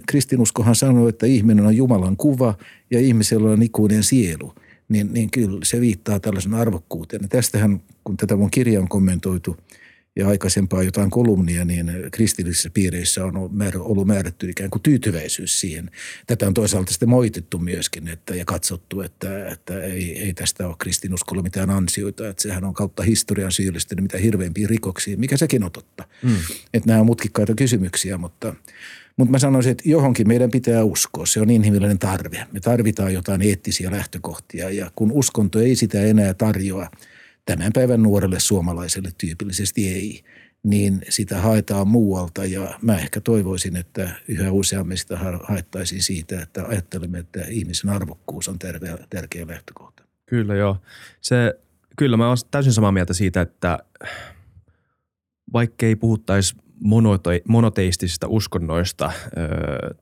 kristinuskohan sanoo, että ihminen on Jumalan kuva ja ihmisellä on ikuinen sielu, niin, niin kyllä se viittaa tällaisen arvokkuuteen. Ja tästähän, kun tätä mun kirja on kommentoitu – ja aikaisempaa jotain kolumnia, niin kristillisissä piireissä on ollut määrätty ikään kuin tyytyväisyys siihen. Tätä on toisaalta sitten moitettu myöskin että, ja katsottu, että, että ei, ei tästä ole kristinuskolla mitään ansioita. Että sehän on kautta historian syyllistynyt mitä hirveimpiin rikoksiin, mikä sekin on totta. Mm. Että nämä on mutkikkaita kysymyksiä, mutta mutta mä sanoisin, että johonkin meidän pitää uskoa. Se on inhimillinen tarve. Me tarvitaan jotain eettisiä lähtökohtia ja kun uskonto ei sitä enää tarjoa – tämän päivän nuorelle suomalaiselle tyypillisesti ei, niin sitä haetaan muualta ja mä ehkä toivoisin, että yhä useammin sitä haettaisiin siitä, että ajattelemme, että ihmisen arvokkuus on tärkeä, tärkeä lähtökohta. Kyllä joo. Se, kyllä mä olen täysin samaa mieltä siitä, että vaikkei puhuttaisi monote- monoteistisista uskonnoista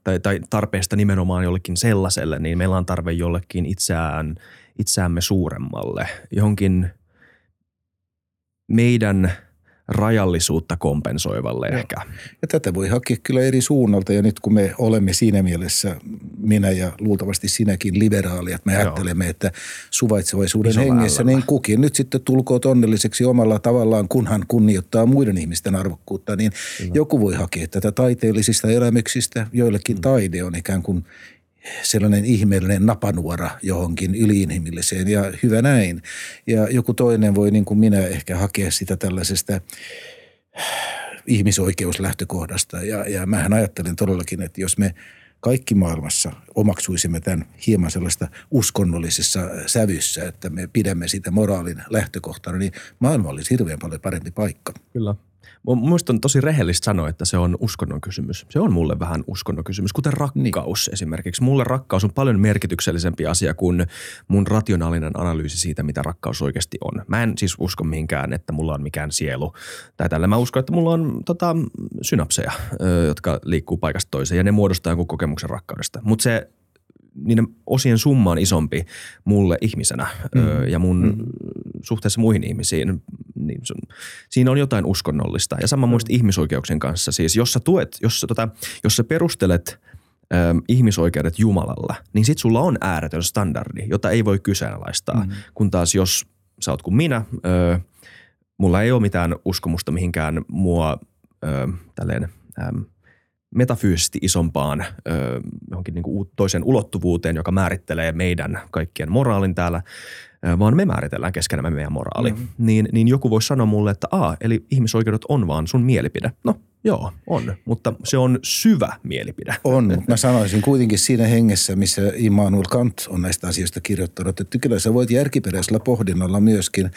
tai, tai tarpeesta nimenomaan jollekin sellaiselle, niin meillä on tarve jollekin itseään itseämme suuremmalle, johonkin meidän rajallisuutta kompensoivalle Joo. ehkä. Ja tätä voi hakea kyllä eri suunnalta ja nyt kun me olemme siinä mielessä, minä ja luultavasti sinäkin liberaali, että me Joo. ajattelemme, että suvaitsevaisuuden Isolla hengessä, niin kukin nyt sitten tulkoot onnelliseksi omalla tavallaan, kunhan kunnioittaa muiden ihmisten arvokkuutta, niin joku voi hakea tätä taiteellisista elämyksistä. Joillekin taide on ikään kuin sellainen ihmeellinen napanuora johonkin yliinhimilliseen ja hyvä näin. Ja joku toinen voi niin kuin minä ehkä hakea sitä tällaisesta ihmisoikeuslähtökohdasta. Ja, ja mähän ajattelen todellakin, että jos me kaikki maailmassa omaksuisimme tämän hieman sellaista uskonnollisessa sävyssä, että me pidämme sitä moraalin lähtökohtana, niin maailma olisi hirveän paljon parempi paikka. Kyllä. Mun mielestä on tosi rehellistä sanoa, että se on uskonnon kysymys. Se on mulle vähän uskonnon kysymys, kuten rakkaus niin. esimerkiksi. Mulle rakkaus on paljon merkityksellisempi asia kuin mun rationaalinen analyysi siitä, mitä rakkaus oikeasti on. Mä en siis usko mihinkään, että mulla on mikään sielu tai tällä. Mä uskon, että mulla on tota, synapseja, jotka liikkuu paikasta toiseen ja ne muodostaa jonkun kokemuksen rakkaudesta. Mutta se niiden osien summa on isompi mulle ihmisenä mm. ö, ja mun mm. suhteessa muihin ihmisiin. Niin sun, siinä on jotain uskonnollista. Ja sama muista ihmisoikeuksien kanssa. Siis jos sä tuet, jos sä, tota, jos sä perustelet ö, ihmisoikeudet Jumalalla, niin sit sulla on ääretön standardi, jota ei voi kyseenalaistaa. Mm. Kun taas jos sä oot kuin minä, ö, mulla ei ole mitään uskomusta mihinkään mua ö, tälleen – metafyysisesti isompaan ö, johonkin niin kuin toisen ulottuvuuteen, joka määrittelee meidän kaikkien moraalin täällä, ö, vaan me määritellään keskenämme meidän moraali. Mm. Niin, niin joku voisi sanoa mulle, että aa, eli ihmisoikeudet on vaan sun mielipide. No joo, on, mutta se on syvä mielipide. On, mutta mä sanoisin kuitenkin siinä hengessä, missä Immanuel Kant on näistä asioista kirjoittanut, että kyllä sä voit järkiperäisellä pohdinnalla myöskin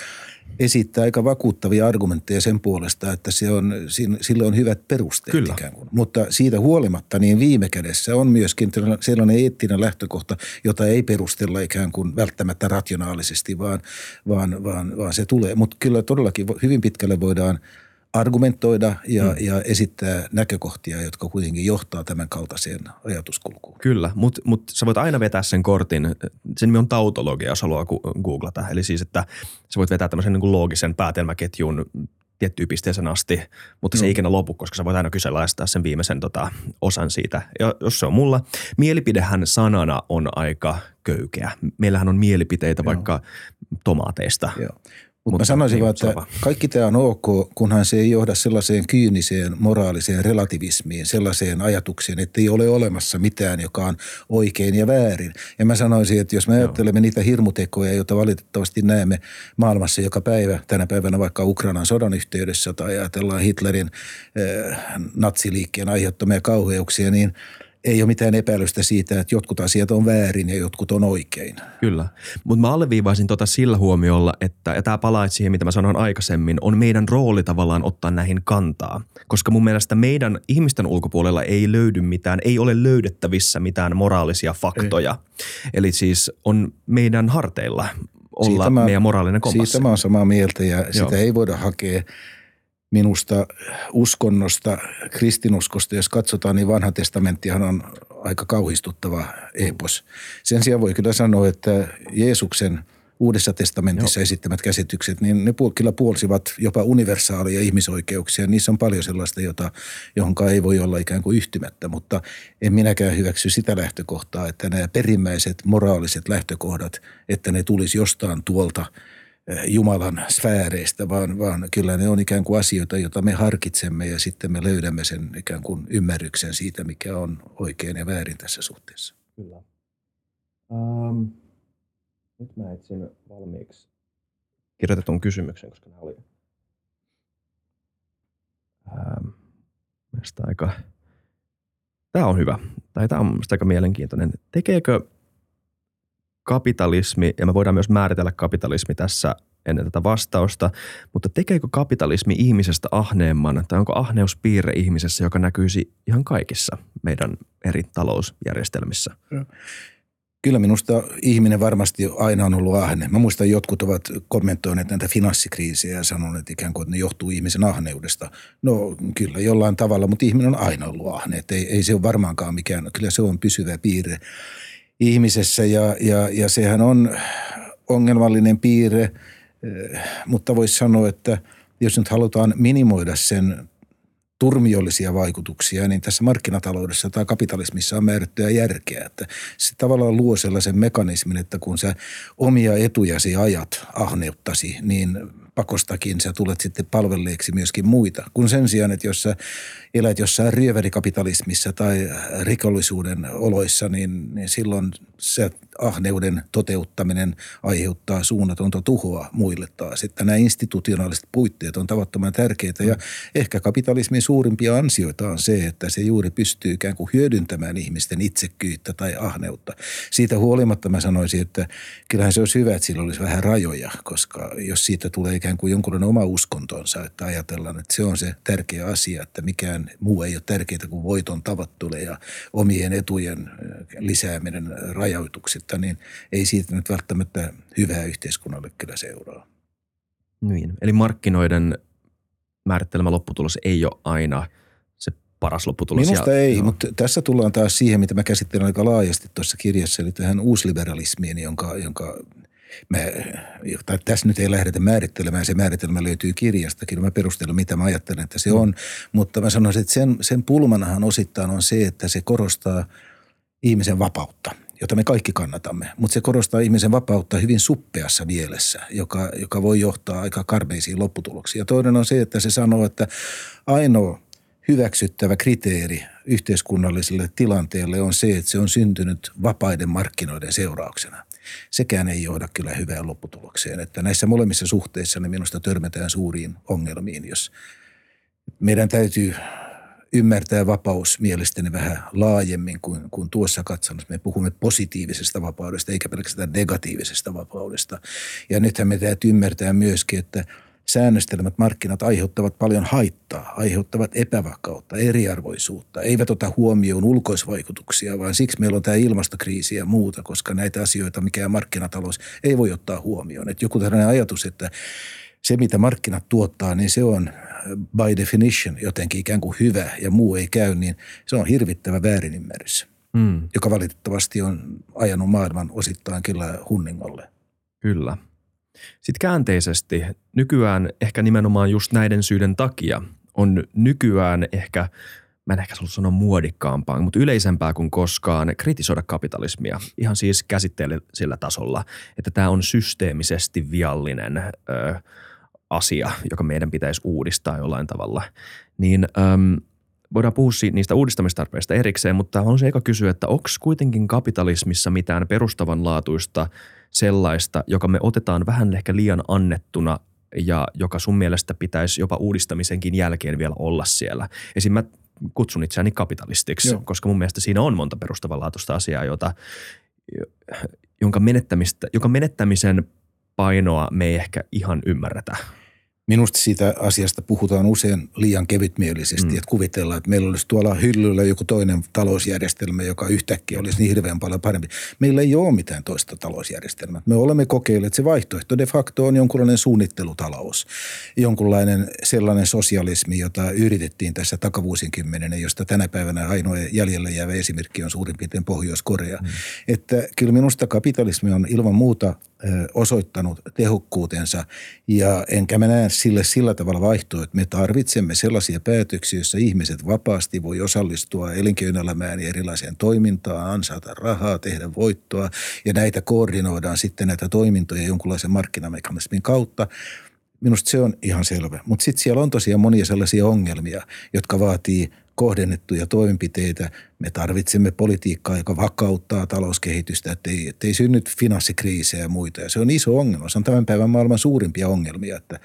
esittää aika vakuuttavia argumentteja sen puolesta, että se on, sille on hyvät perusteet Kyllä. ikään kuin. Mutta siitä huolimatta niin viime kädessä on myöskin sellainen eettinen lähtökohta, jota ei perustella ikään kuin välttämättä rationaalisesti, vaan, vaan, vaan, vaan se tulee. Mutta kyllä todellakin hyvin pitkälle voidaan argumentoida ja, hmm. ja esittää näkökohtia, jotka kuitenkin johtaa tämän kaltaiseen ajatuskulkuun. Kyllä, mutta mut sä voit aina vetää sen kortin, sen nimi on tautologia, jos haluaa googlata. Eli siis, että sä voit vetää tämmöisen niin kuin loogisen päätelmäketjun tiettyyn pisteeseen asti, mutta se ei ikinä lopu, koska sä voit aina kyseenalaistaa sen viimeisen tota, osan siitä. Ja jos se on mulla, mielipidehän sanana on aika köykeä. Meillähän on mielipiteitä Joo. vaikka tomaateista. Joo. Mutta mä sanoisin vaan, että kaikki tämä on ok, kunhan se ei johda sellaiseen kyyniseen moraaliseen relativismiin, sellaiseen ajatukseen, että ei ole olemassa mitään, joka on oikein ja väärin. Ja mä sanoisin, että jos me ajattelemme niitä hirmutekoja, joita valitettavasti näemme maailmassa joka päivä, tänä päivänä vaikka Ukrainan sodan yhteydessä tai ajatellaan Hitlerin äh, natsiliikkeen aiheuttamia kauheuksia, niin – ei ole mitään epäilystä siitä, että jotkut asiat on väärin ja jotkut on oikein. Kyllä, mutta mä alleviivaisin tota sillä huomiolla, että ja tämä palaa siihen, mitä mä sanoin aikaisemmin, on meidän rooli tavallaan ottaa näihin kantaa. Koska mun mielestä meidän ihmisten ulkopuolella ei löydy mitään, ei ole löydettävissä mitään moraalisia faktoja. Ei. Eli siis on meidän harteilla olla mä, meidän moraalinen kompassi. Siitä mä oon samaa mieltä ja Joo. sitä ei voida hakea minusta uskonnosta, kristinuskosta, jos katsotaan, niin vanha testamenttihan on aika kauhistuttava epos. Sen sijaan voi kyllä sanoa, että Jeesuksen Uudessa testamentissa Joo. esittämät käsitykset, niin ne kyllä puolsivat jopa universaalia ihmisoikeuksia. Niissä on paljon sellaista, jota, johonka ei voi olla ikään kuin yhtymättä, mutta en minäkään hyväksy sitä lähtökohtaa, että nämä perimmäiset moraaliset lähtökohdat, että ne tulisi jostain tuolta – Jumalan sfääreistä, vaan, vaan kyllä ne on ikään kuin asioita, joita me harkitsemme ja sitten me löydämme sen ikään kuin ymmärryksen siitä, mikä on oikein ja väärin tässä suhteessa. Kyllä. Um, nyt mä etsin valmiiksi kirjoitetun kysymyksen, koska nämä oli um, aika, tämä on hyvä, tai tämä on aika mielenkiintoinen. Tekeekö kapitalismi, ja me voidaan myös määritellä kapitalismi tässä ennen tätä vastausta, mutta tekeekö kapitalismi ihmisestä ahneemman, tai onko ahneuspiirre ihmisessä, joka näkyisi ihan kaikissa meidän eri talousjärjestelmissä? Kyllä minusta ihminen varmasti aina on ollut ahne. Mä muistan, jotkut ovat kommentoineet näitä finanssikriisejä ja sanoneet ikään kuin, että ne johtuu ihmisen ahneudesta. No kyllä jollain tavalla, mutta ihminen on aina ollut ahne. Että ei, ei se ole varmaankaan mikään, kyllä se on pysyvä piirre ihmisessä ja, ja, ja sehän on ongelmallinen piirre, eh, mutta voisi sanoa, että jos nyt halutaan minimoida sen turmiollisia vaikutuksia, niin tässä markkinataloudessa tai kapitalismissa on määrättyä järkeä. Että se tavallaan luo sellaisen mekanismin, että kun sä omia etujasi ajat ahneuttasi, niin pakostakin sä tulet sitten palvelleeksi myöskin muita. Kun sen sijaan, että jos sä elät jossain ryöverikapitalismissa tai rikollisuuden oloissa, niin, niin silloin se ahneuden toteuttaminen aiheuttaa suunnatonta tuhoa muille taas. Että nämä institutionaaliset puitteet on tavattoman tärkeitä ja ehkä kapitalismin suurimpia ansioita on se, että se juuri pystyy ikään kuin hyödyntämään ihmisten itsekkyyttä tai ahneutta. Siitä huolimatta mä sanoisin, että kyllähän se olisi hyvä, että sillä olisi vähän rajoja, koska jos siitä tulee ikään kuin jonkunlainen oma uskontonsa, että ajatellaan, että se on se tärkeä asia, että mikään muu ei ole tärkeää kuin voiton tavoittelu ja omien etujen lisääminen rajautuksista, niin ei siitä nyt välttämättä hyvää yhteiskunnalle kyllä seuraa. Niin, eli markkinoiden määrittelemä lopputulos ei ole aina se paras lopputulos. Minusta ja, ei, no. mutta tässä tullaan taas siihen, mitä mä käsittelen aika laajasti tuossa kirjassa, eli tähän uusliberalismiin, jonka, jonka Mä, tai tässä nyt ei lähdetä määrittelemään, se määritelmä löytyy kirjastakin. Mä perustelen, mitä mä ajattelen, että se mm. on. Mutta mä sanoisin, että sen, sen pulmanahan osittain on se, että se korostaa ihmisen vapautta jota me kaikki kannatamme, mutta se korostaa ihmisen vapautta hyvin suppeassa mielessä, joka, joka voi johtaa aika karmeisiin lopputuloksiin. Ja toinen on se, että se sanoo, että ainoa hyväksyttävä kriteeri yhteiskunnalliselle tilanteelle on se, että se on syntynyt vapaiden markkinoiden seurauksena sekään ei johda kyllä hyvään lopputulokseen. Että näissä molemmissa suhteissa ne minusta törmätään suuriin ongelmiin, jos meidän täytyy ymmärtää vapaus mielestäni vähän laajemmin kuin, kuin tuossa katsannossa. Me puhumme positiivisesta vapaudesta eikä pelkästään negatiivisesta vapaudesta. Ja nythän me täytyy ymmärtää myöskin, että – säännöstelmät markkinat aiheuttavat paljon haittaa, aiheuttavat epävakautta, eriarvoisuutta, eivät ota huomioon ulkoisvaikutuksia, vaan siksi meillä on tämä ilmastokriisi ja muuta, koska näitä asioita mikään markkinatalous ei voi ottaa huomioon. Että joku tällainen ajatus, että se mitä markkinat tuottaa, niin se on by definition jotenkin ikään kuin hyvä ja muu ei käy, niin se on hirvittävä väärinymmärrys, mm. joka valitettavasti on ajanut maailman osittain kyllä hunningolle. Kyllä. Sitten käänteisesti nykyään ehkä nimenomaan just näiden syiden takia on nykyään ehkä, mä en ehkä sanoa muodikkaampaa, mutta yleisempää kuin koskaan kritisoida kapitalismia. Ihan siis sillä tasolla, että tämä on systeemisesti viallinen ö, asia, joka meidän pitäisi uudistaa jollain tavalla. Niin öm, voidaan puhua niistä uudistamistarpeista erikseen, mutta on se eka kysyä, että onko kuitenkin kapitalismissa mitään perustavanlaatuista – sellaista, joka me otetaan vähän ehkä liian annettuna ja joka sun mielestä pitäisi jopa uudistamisenkin jälkeen vielä olla siellä. Esim. mä kutsun itseäni kapitalistiksi, Joo. koska mun mielestä siinä on monta perustavanlaatuista asiaa, jota, jonka, menettämistä, joka menettämisen painoa me ei ehkä ihan ymmärretä. Minusta siitä asiasta puhutaan usein liian kevytmielisesti, mm. että kuvitellaan, että meillä olisi tuolla hyllyllä joku toinen talousjärjestelmä, joka yhtäkkiä olisi niin hirveän paljon parempi. Meillä ei ole mitään toista talousjärjestelmää. Me olemme kokeilleet, että se vaihtoehto de facto on jonkunlainen suunnittelutalous, jonkunlainen sellainen sosialismi, jota yritettiin tässä takavuosikymmenen, josta tänä päivänä ainoa jäljellä jäävä esimerkki on suurin piirtein Pohjois-Korea. Mm. Että kyllä minusta kapitalismi on ilman muuta osoittanut tehokkuutensa ja enkä mä näe sille sillä tavalla vaihtoa, että me tarvitsemme sellaisia päätöksiä, joissa ihmiset vapaasti voi osallistua elinkeinoelämään ja erilaiseen toimintaan, ansaata rahaa, tehdä voittoa ja näitä koordinoidaan sitten näitä toimintoja jonkunlaisen markkinamekanismin kautta. Minusta se on ihan selvä. Mutta sitten siellä on tosiaan monia sellaisia ongelmia, jotka vaatii kohdennettuja toimenpiteitä. Me tarvitsemme politiikkaa, joka vakauttaa talouskehitystä, ettei, ettei synny finanssikriisejä ja muita. Ja se on iso ongelma. Se on tämän päivän maailman suurimpia ongelmia, että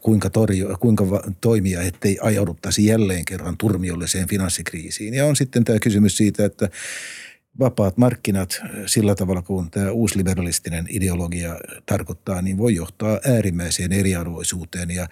kuinka, torju, kuinka toimia, ettei ajauduttaisi jälleen kerran turmiolliseen finanssikriisiin. Ja on sitten tämä kysymys siitä, että vapaat markkinat sillä tavalla, kun tämä uusliberalistinen ideologia tarkoittaa, niin voi johtaa äärimmäiseen eriarvoisuuteen ja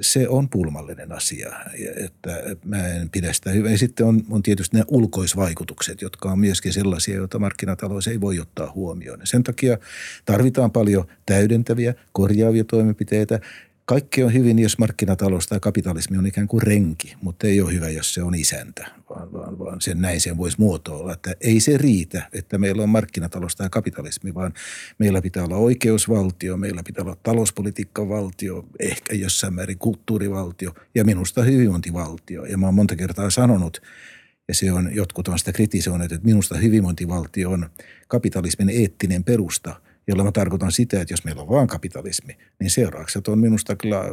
se on pulmallinen asia, että mä en pidä sitä hyvää. Sitten on, on tietysti nämä ulkoisvaikutukset, jotka on myöskin sellaisia, joita markkinatalous ei voi ottaa huomioon. Ja sen takia tarvitaan paljon täydentäviä, korjaavia toimenpiteitä. Kaikki on hyvin, jos markkinatalous tai kapitalismi on ikään kuin renki, mutta ei ole hyvä, jos se on isäntä, vaan, vaan, vaan sen näin sen voisi muotoilla. Että ei se riitä, että meillä on markkinatalous tai kapitalismi, vaan meillä pitää olla oikeusvaltio, meillä pitää olla talouspolitiikkavaltio, ehkä jossain määrin kulttuurivaltio ja minusta hyvinvointivaltio. Ja mä oon monta kertaa sanonut, ja se on, jotkut on sitä kritisoineet, että minusta hyvinvointivaltio on kapitalismin eettinen perusta – jolla mä tarkoitan sitä, että jos meillä on vain kapitalismi, niin seuraukset on minusta kyllä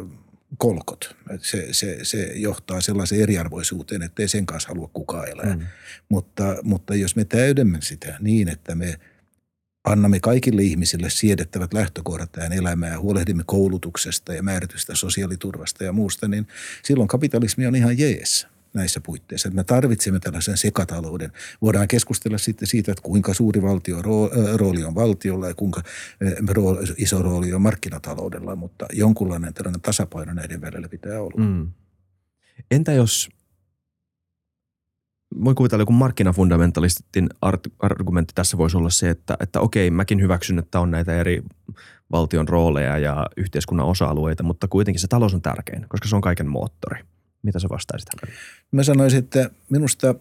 kolkot. Se, se, se johtaa sellaiseen eriarvoisuuteen, että ei sen kanssa halua kukaan elää. Mm. Mutta, mutta jos me täydemme sitä niin, että me annamme kaikille ihmisille siedettävät lähtökohdat tähän elämään ja huolehdimme koulutuksesta ja määritystä sosiaaliturvasta ja muusta, niin silloin kapitalismi on ihan jees näissä puitteissa. Me tarvitsemme tällaisen sekatalouden. Voidaan keskustella sitten siitä, että kuinka suuri valtio rooli on valtiolla ja kuinka iso rooli on markkinataloudella, mutta jonkunlainen tällainen tasapaino näiden välillä pitää olla. Mm. Entä jos, voi kuvitella joku markkinafundamentalistin argumentti tässä voisi olla se, että, että okei, mäkin hyväksyn, että on näitä eri valtion rooleja ja yhteiskunnan osa-alueita, mutta kuitenkin se talous on tärkein, koska se on kaiken moottori – mitä sä vastaisit hänelle? Mä sanoisin, että minusta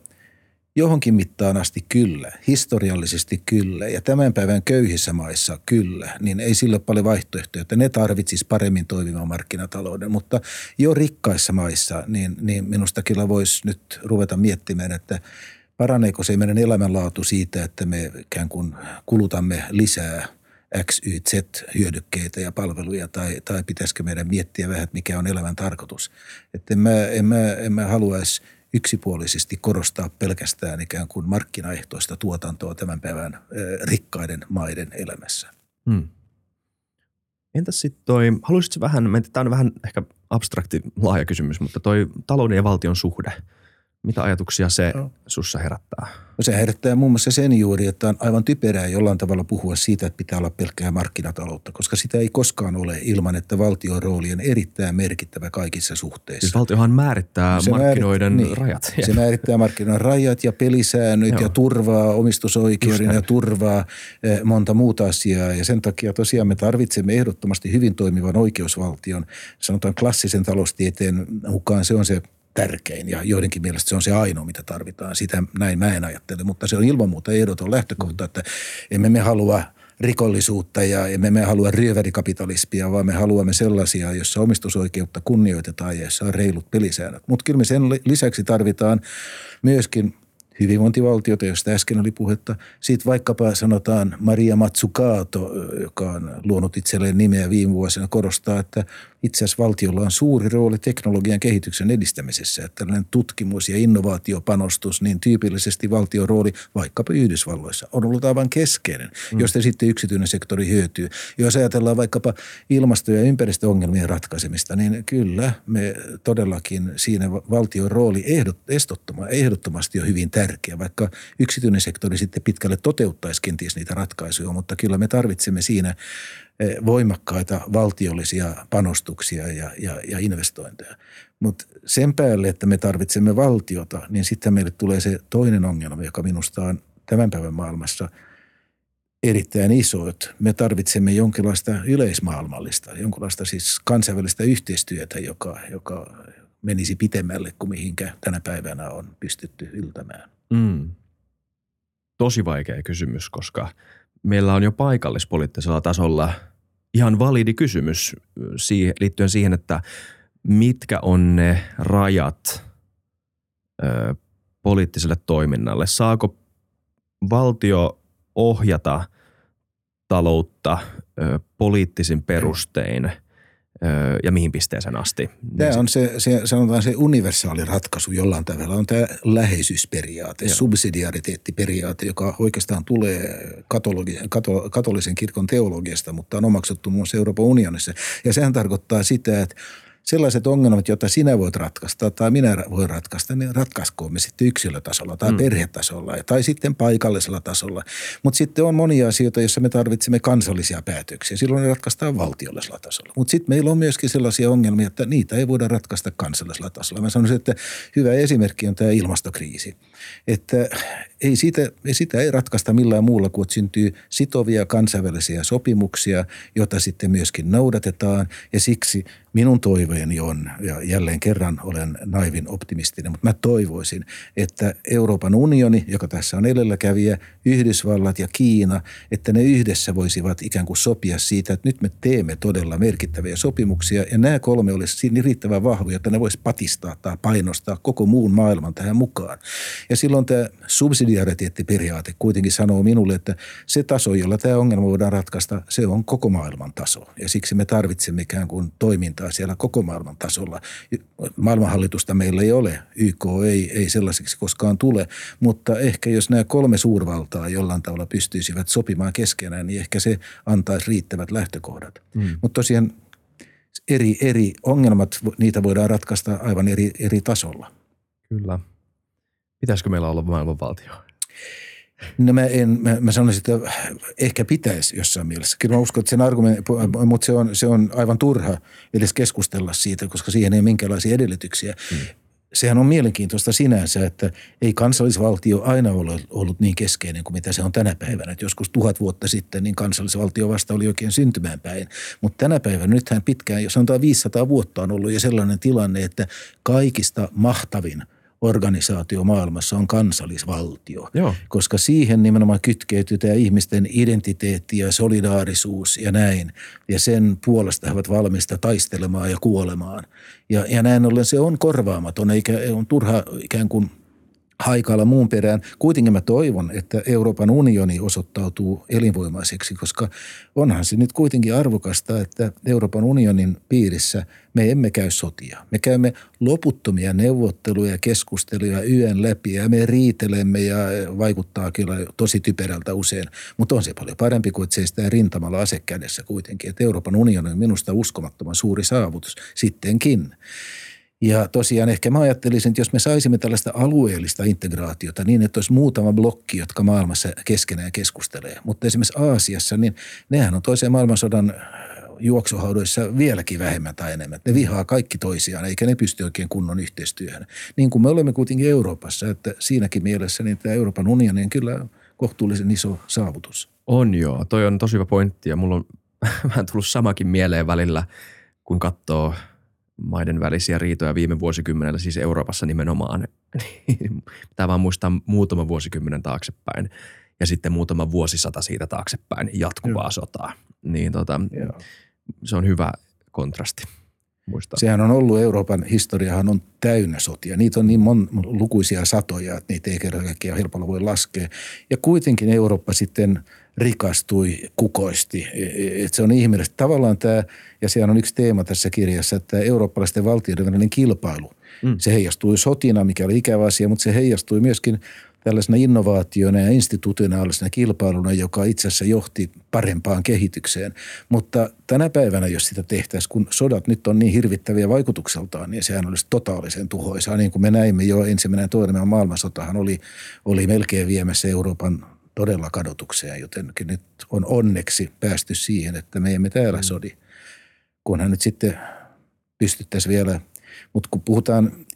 johonkin mittaan asti kyllä, historiallisesti kyllä ja tämän päivän köyhissä maissa kyllä, niin ei sillä ole paljon vaihtoehtoja, että ne tarvitsis paremmin toimivan markkinatalouden. Mutta jo rikkaissa maissa, niin, niin minusta kyllä voisi nyt ruveta miettimään, että paraneeko se meidän elämänlaatu siitä, että me ikään kuin kulutamme lisää – X, Y, Z-hyödykkeitä ja palveluja tai, tai pitäisikö meidän miettiä vähän, että mikä on elämän tarkoitus. Että en mä, en mä, en mä haluaisi yksipuolisesti korostaa pelkästään ikään kuin markkinaehtoista tuotantoa tämän päivän rikkaiden maiden elämässä. Hmm. Entäs sitten toi, haluaisitko vähän, tämä on vähän ehkä abstrakti laaja kysymys, mutta toi talouden ja valtion suhde – mitä ajatuksia se no. sussa herättää? No se herättää muun muassa sen juuri, että on aivan typerää jollain tavalla puhua siitä, että pitää olla pelkkää markkinataloutta, koska sitä ei koskaan ole ilman, että valtion rooli on erittäin merkittävä kaikissa suhteissa. Siis valtiohan määrittää se markkinoiden määrit, niin, rajat. *laughs* Se määrittää markkinoiden rajat ja pelisäännöt Joo. ja turvaa omistusoikeuden ja turvaa eh, monta muuta asiaa. Ja sen takia tosiaan me tarvitsemme ehdottomasti hyvin toimivan oikeusvaltion. Sanotaan klassisen taloustieteen mukaan se on se tärkein ja joidenkin mielestä se on se ainoa, mitä tarvitaan. Sitä näin mä en ajattele, mutta se on ilman muuta ehdoton lähtökohta, että emme me halua rikollisuutta ja emme me halua ryövärikapitalismia, vaan me haluamme sellaisia, jossa omistusoikeutta kunnioitetaan ja jossa on reilut pelisäännöt. Mutta kyllä me sen lisäksi tarvitaan myöskin – hyvinvointivaltiota, josta äsken oli puhetta. Sitten vaikkapa sanotaan Maria Matsukato, joka on luonut itselleen nimeä viime vuosina, korostaa, että itse asiassa valtiolla on suuri rooli teknologian kehityksen edistämisessä. Että tällainen tutkimus- ja innovaatiopanostus, niin tyypillisesti valtion rooli vaikkapa Yhdysvalloissa on ollut aivan keskeinen, mm. josta sitten yksityinen sektori hyötyy. Jos ajatellaan vaikkapa ilmasto- ja ympäristöongelmien ratkaisemista, niin kyllä me todellakin siinä valtion rooli ehdot, ehdottomasti on hyvin tärkeä, vaikka yksityinen sektori sitten pitkälle toteuttaisi kenties niitä ratkaisuja, mutta kyllä me tarvitsemme siinä Eh, voimakkaita valtiollisia panostuksia ja, ja, ja investointeja. Mutta sen päälle, että me tarvitsemme valtiota, niin sitten meille tulee se toinen ongelma, joka minusta on tämän päivän maailmassa erittäin iso. Että me tarvitsemme jonkinlaista yleismaailmallista, jonkinlaista siis kansainvälistä yhteistyötä, joka, joka menisi pitemmälle kuin mihinkä tänä päivänä on pystytty yltämään. Mm. Tosi vaikea kysymys, koska meillä on jo paikallispoliittisella tasolla – ihan validi kysymys liittyen siihen, että mitkä on ne rajat ö, poliittiselle toiminnalle. Saako valtio ohjata taloutta ö, poliittisin perustein – ja mihin pisteeseen asti. Tämä on se, se, sanotaan se universaali ratkaisu jollain tavalla. On tämä läheisyysperiaate, Joo. subsidiariteettiperiaate, joka oikeastaan tulee katologi, kato, katolisen kirkon teologiasta, mutta on omaksuttu muun muassa Euroopan unionissa. Ja sehän tarkoittaa sitä, että sellaiset ongelmat, joita sinä voit ratkaista tai minä voin ratkaista, niin ratkaiskoon me sitten yksilötasolla tai mm. perhetasolla tai sitten paikallisella tasolla. Mutta sitten on monia asioita, joissa me tarvitsemme kansallisia päätöksiä. Silloin ne ratkaistaan valtiollisella tasolla. Mutta sitten meillä on myöskin sellaisia ongelmia, että niitä ei voida ratkaista kansallisella tasolla. Mä sanoisin, että hyvä esimerkki on tämä ilmastokriisi. Että ei siitä, sitä ei ratkaista millään muulla että syntyy sitovia kansainvälisiä sopimuksia, joita sitten myöskin noudatetaan. Ja siksi minun toiveeni on, ja jälleen kerran olen naivin optimistinen, mutta mä toivoisin, että Euroopan unioni, joka tässä on edelläkävijä, Yhdysvallat ja Kiina, että ne yhdessä voisivat ikään kuin sopia siitä, että nyt me teemme todella merkittäviä sopimuksia, ja nämä kolme olisi niin riittävän vahvoja, että ne voisi patistaa tai painostaa koko muun maailman tähän mukaan. Ja silloin tämä subsidiariteettiperiaate kuitenkin sanoo minulle, että se taso, jolla tämä ongelma voidaan ratkaista, se on koko maailman taso. Ja siksi me tarvitsemme ikään kuin toimintaa siellä koko maailman tasolla. Maailmanhallitusta meillä ei ole, YK ei, ei sellaiseksi koskaan tule, mutta ehkä jos nämä kolme suurvaltaa jollain tavalla pystyisivät sopimaan keskenään, niin ehkä se antaisi riittävät lähtökohdat. Mm. Mutta tosiaan eri, eri ongelmat, niitä voidaan ratkaista aivan eri, eri tasolla. Kyllä. Pitäisikö meillä olla maailmanvaltio? No mä, en, mä, mä sanoisin, että ehkä pitäisi jossain mielessä. Kyllä mä uskon, että sen argumentti, mutta se on, se on aivan turha edes keskustella siitä, koska siihen ei ole minkäänlaisia edellytyksiä. Hmm. Sehän on mielenkiintoista sinänsä, että ei kansallisvaltio aina ole ollut niin keskeinen kuin mitä se on tänä päivänä. Että joskus tuhat vuotta sitten niin kansallisvaltio vasta oli oikein syntymään päin. Mutta tänä päivänä, nythän pitkään, jos sanotaan 500 vuotta on ollut jo sellainen tilanne, että kaikista mahtavin – organisaatio maailmassa on kansallisvaltio, Joo. koska siihen nimenomaan kytkeytyy tämä ihmisten identiteetti ja solidaarisuus ja näin. Ja sen puolesta he ovat valmista taistelemaan ja kuolemaan. Ja, ja näin ollen se on korvaamaton, eikä on turha ikään kuin haikailla muun perään. Kuitenkin mä toivon, että Euroopan unioni osoittautuu elinvoimaiseksi, koska onhan se nyt kuitenkin arvokasta, että Euroopan unionin piirissä me emme käy sotia. Me käymme loputtomia neuvotteluja, keskusteluja yön läpi ja me riitelemme ja vaikuttaa kyllä tosi typerältä usein. Mutta on se paljon parempi kuin että seistää rintamalla asekädessä kuitenkin. Että Euroopan unioni on minusta uskomattoman suuri saavutus sittenkin. Ja tosiaan ehkä mä ajattelisin, että jos me saisimme tällaista alueellista integraatiota niin, että olisi muutama blokki, jotka maailmassa keskenään keskustelee. Mutta esimerkiksi Aasiassa, niin nehän on toisen maailmansodan juoksuhaudoissa vieläkin vähemmän tai enemmän. Ne vihaa kaikki toisiaan, eikä ne pysty oikein kunnon yhteistyöhön. Niin kuin me olemme kuitenkin Euroopassa, että siinäkin mielessä niin tämä Euroopan unioni on kyllä kohtuullisen iso saavutus. On joo, toi on tosi hyvä pointti ja mulla on *laughs* vähän tullut samakin mieleen välillä, kun katsoo – maiden välisiä riitoja viime vuosikymmenellä, siis Euroopassa nimenomaan. *laughs* Tämä vaan muistaa muutama vuosikymmenen taaksepäin ja sitten muutama vuosisata siitä taaksepäin jatkuvaa Joo. sotaa. Niin tota, se on hyvä kontrasti. Muistaa. Sehän on ollut, Euroopan historiahan on täynnä sotia. Niitä on niin mon, lukuisia satoja, että niitä ei kerran kaikkiaan helpolla voi laskea. Ja kuitenkin Eurooppa sitten – rikastui, kukoisti. E, e, et se on ihmeellistä. Tavallaan tämä, ja sehän on yksi teema tässä kirjassa, että eurooppalaisten valtioiden välinen kilpailu. Mm. Se heijastui sotina, mikä oli ikävä asia, mutta se heijastui myöskin tällaisena innovaationa ja institutionaalisena kilpailuna, joka itse asiassa johti parempaan kehitykseen. Mutta tänä päivänä, jos sitä tehtäisiin, kun sodat nyt on niin hirvittäviä vaikutukseltaan, niin sehän olisi totaalisen tuhoisaa. Niin kuin me näimme jo ensimmäinen ja toinen maailmansotahan oli, oli melkein viemässä Euroopan todella kadotukseen, joten nyt on onneksi päästy siihen, että me emme täällä mm. sodi. Kunhan nyt sitten pystyttäisiin vielä, mutta kun puhutaan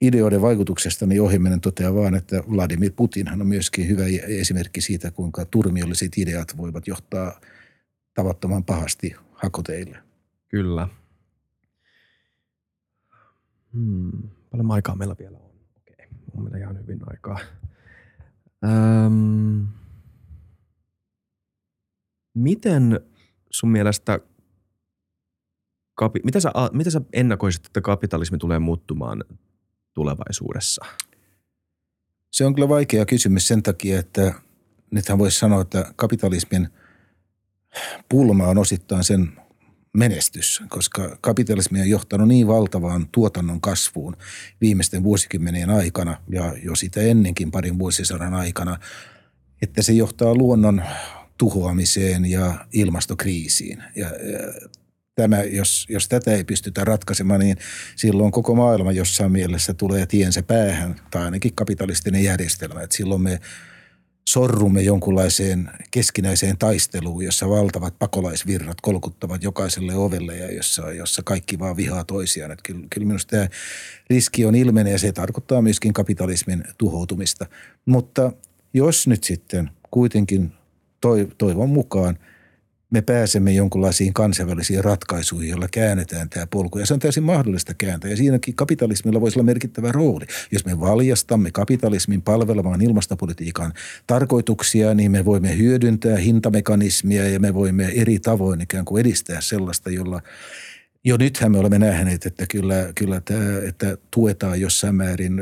ideoiden vaikutuksesta, niin ohimenen toteaa vaan, että Vladimir Putinhan on myöskin hyvä esimerkki siitä, kuinka turmiolliset ideat voivat johtaa tavattoman pahasti hakoteille. Kyllä. Hmm. Paljon aikaa meillä vielä on. Okei, on meillä ihan hyvin aikaa. Öm, miten sun mielestä, kapi, mitä, sä, mitä sä ennakoisit, että kapitalismi tulee muuttumaan tulevaisuudessa? Se on kyllä vaikea kysymys sen takia, että nythän voisi sanoa, että kapitalismin pulma on osittain sen menestys, koska kapitalismi on johtanut niin valtavaan tuotannon kasvuun viimeisten vuosikymmenien aikana ja jo sitä ennenkin parin vuosisadan aikana, että se johtaa luonnon tuhoamiseen ja ilmastokriisiin. Ja, ja tämä, jos, jos tätä ei pystytä ratkaisemaan, niin silloin koko maailma jossain mielessä tulee tiensä päähän, tai ainakin kapitalistinen järjestelmä. Että silloin me sorrumme jonkunlaiseen keskinäiseen taisteluun, jossa valtavat pakolaisvirrat kolkuttavat jokaiselle ovelle ja jossa, jossa kaikki vaan vihaa toisiaan. Että kyllä, kyllä minusta tämä riski on ilmenee ja se tarkoittaa myöskin kapitalismin tuhoutumista. Mutta jos nyt sitten kuitenkin toivon mukaan – me pääsemme jonkinlaisiin kansainvälisiin ratkaisuihin, joilla käännetään tämä polku. Ja se on täysin mahdollista kääntää. Ja siinäkin kapitalismilla voisi olla merkittävä rooli. Jos me valjastamme kapitalismin palvelemaan ilmastopolitiikan tarkoituksia, niin me voimme hyödyntää hintamekanismia ja me voimme eri tavoin ikään kuin edistää sellaista, jolla jo nythän me olemme nähneet, että kyllä, kyllä tämä, että tuetaan jossain määrin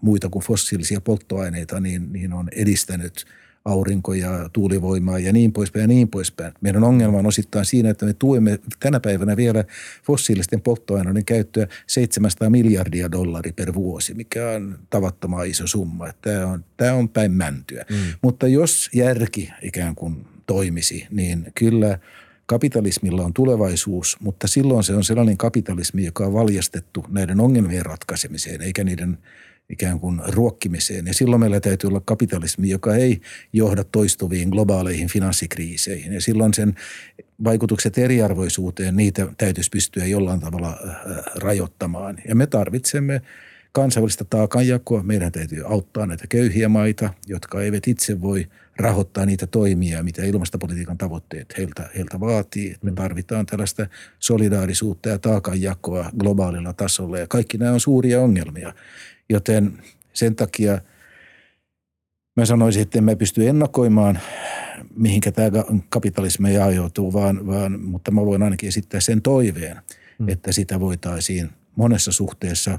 muita kuin fossiilisia polttoaineita, niin, niin on edistänyt – aurinko- ja tuulivoimaa ja niin poispäin ja niin poispäin. Meidän ongelma on osittain siinä, että me tuemme tänä päivänä vielä fossiilisten polttoaineiden käyttöä 700 miljardia dollaria per vuosi, mikä on tavattoman iso summa. Tämä on, tämä on päin mäntyä. Mm. Mutta jos järki ikään kuin toimisi, niin kyllä kapitalismilla on tulevaisuus, mutta silloin se on sellainen kapitalismi, joka on valjastettu näiden ongelmien ratkaisemiseen, eikä niiden – ikään kuin ruokkimiseen. Ja silloin meillä täytyy olla kapitalismi, joka ei johda toistuviin globaaleihin finanssikriiseihin. Ja silloin sen vaikutukset eriarvoisuuteen, niitä täytyisi pystyä jollain tavalla äh, rajoittamaan. Ja me tarvitsemme kansainvälistä taakanjakoa. Meidän täytyy auttaa näitä köyhiä maita, jotka eivät itse voi rahoittaa niitä toimia, mitä ilmastopolitiikan tavoitteet heiltä, heiltä vaatii. Me tarvitaan tällaista solidaarisuutta ja taakanjakoa globaalilla tasolla ja kaikki nämä on suuria ongelmia. Joten sen takia mä sanoisin, että emme pysty ennakoimaan, mihinkä tämä kapitalismi ajautuu, vaan, vaan, mutta mä voin ainakin esittää sen toiveen, hmm. että sitä voitaisiin monessa suhteessa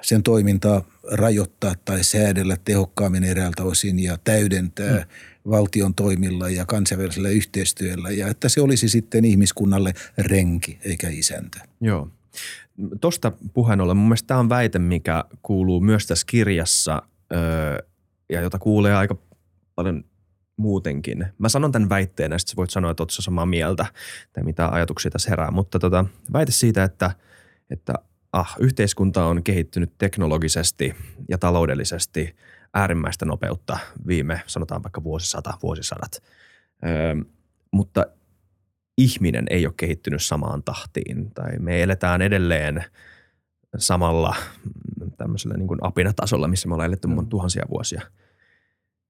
sen toimintaa rajoittaa tai säädellä tehokkaammin eräältä osin ja täydentää hmm. valtion toimilla ja kansainvälisellä yhteistyöllä ja että se olisi sitten ihmiskunnalle renki eikä isäntä. Joo. Tuosta puheen ollen, mun mielestä tämä on väite, mikä kuuluu myös tässä kirjassa öö, ja jota kuulee aika paljon muutenkin. Mä sanon tämän väitteen ja sitten voit sanoa, että oot samaa mieltä tai mitä ajatuksia tässä herää. Mutta tota, väite siitä, että, että ah, yhteiskunta on kehittynyt teknologisesti ja taloudellisesti äärimmäistä nopeutta viime, sanotaan vaikka vuosisata, vuosisadat. Öö, mutta ihminen ei ole kehittynyt samaan tahtiin tai me eletään edelleen samalla mm, tämmöisellä niin kuin apinatasolla, missä me ollaan eletty mm. tuhansia vuosia.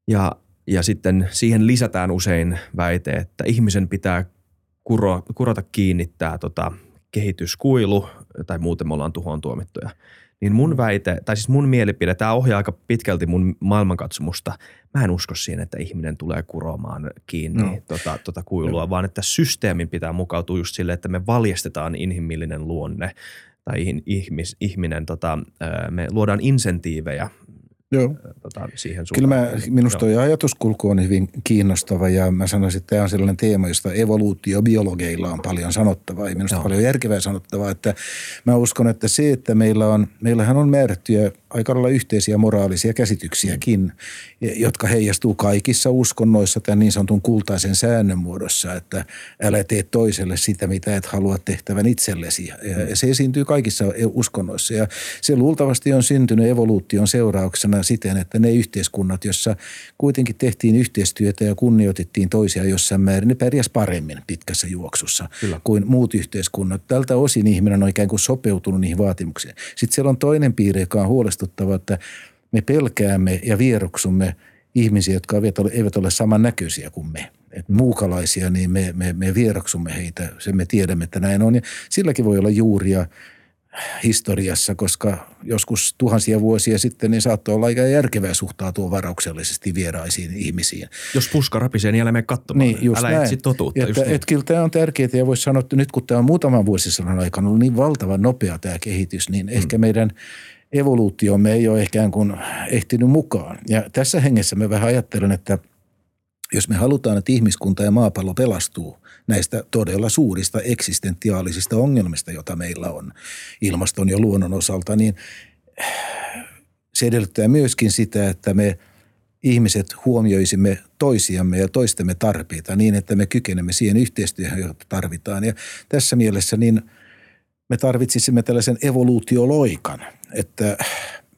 Ja, ja sitten siihen lisätään usein väite, että ihmisen pitää kuro, kurota kiinni tämä tota, kehityskuilu tai muuten me ollaan tuhoon tuomittuja – niin mun mm. väite, tai siis mun mielipide, tämä ohjaa aika pitkälti mun maailmankatsomusta. Mä en usko siihen, että ihminen tulee kuromaan kiinni no. tota, tota kuilua, no. vaan että systeemin pitää mukautua just sille, että me valjastetaan inhimillinen luonne tai ihmis, ihminen, tota, me luodaan insentiivejä Joo. Tota, siihen suuntaan. Kyllä mä, minusta tuo ajatuskulku on hyvin kiinnostava ja mä sanoisin, että tämä on sellainen teema, josta evoluutiobiologeilla on paljon sanottavaa ja minusta Joo. paljon järkevää sanottavaa, että mä uskon, että se, että meillä on, meillähän on määrättyjä aika lailla yhteisiä moraalisia käsityksiäkin, jotka heijastuu kaikissa uskonnoissa tämän niin sanotun kultaisen säännön muodossa, että älä tee toiselle sitä, mitä et halua tehtävän itsellesi. Ja se esiintyy kaikissa uskonnoissa ja se luultavasti on syntynyt evoluution seurauksena siten, että ne yhteiskunnat, joissa kuitenkin tehtiin yhteistyötä ja kunnioitettiin toisia jossain määrin, ne pärjäs paremmin pitkässä juoksussa Kyllä. kuin muut yhteiskunnat. Tältä osin ihminen on ikään kuin sopeutunut niihin vaatimuksiin. Sitten siellä on toinen piirre, joka on huolestuttava, että me pelkäämme ja vieroksumme ihmisiä, jotka eivät ole samannäköisiä kuin me. Et muukalaisia, niin me, me, me vieroksumme heitä, sen me tiedämme, että näin on. Ja silläkin voi olla juuria historiassa, koska joskus tuhansia vuosia sitten niin saattoi olla aika järkevää suhtautua varauksellisesti vieraisiin ihmisiin. Jos puska rapisee, niin älä mene katsomaan. Niin, just älä näin. etsi totuutta. Että, just niin. et, kyllä tämä on tärkeää ja voisi sanoa, että nyt kun tämä on muutaman vuosisadan aikana ollut niin valtavan nopea tämä kehitys, niin mm. ehkä meidän evoluutiomme ei ole ehkä kuin ehtinyt mukaan. Ja tässä hengessä mä vähän ajattelen, että – jos me halutaan, että ihmiskunta ja maapallo pelastuu näistä todella suurista eksistentiaalisista ongelmista, joita meillä on ilmaston ja luonnon osalta, niin se edellyttää myöskin sitä, että me ihmiset huomioisimme toisiamme ja toistemme tarpeita niin, että me kykenemme siihen yhteistyöhön, jota tarvitaan. Ja tässä mielessä niin me tarvitsisimme tällaisen evoluutioloikan, että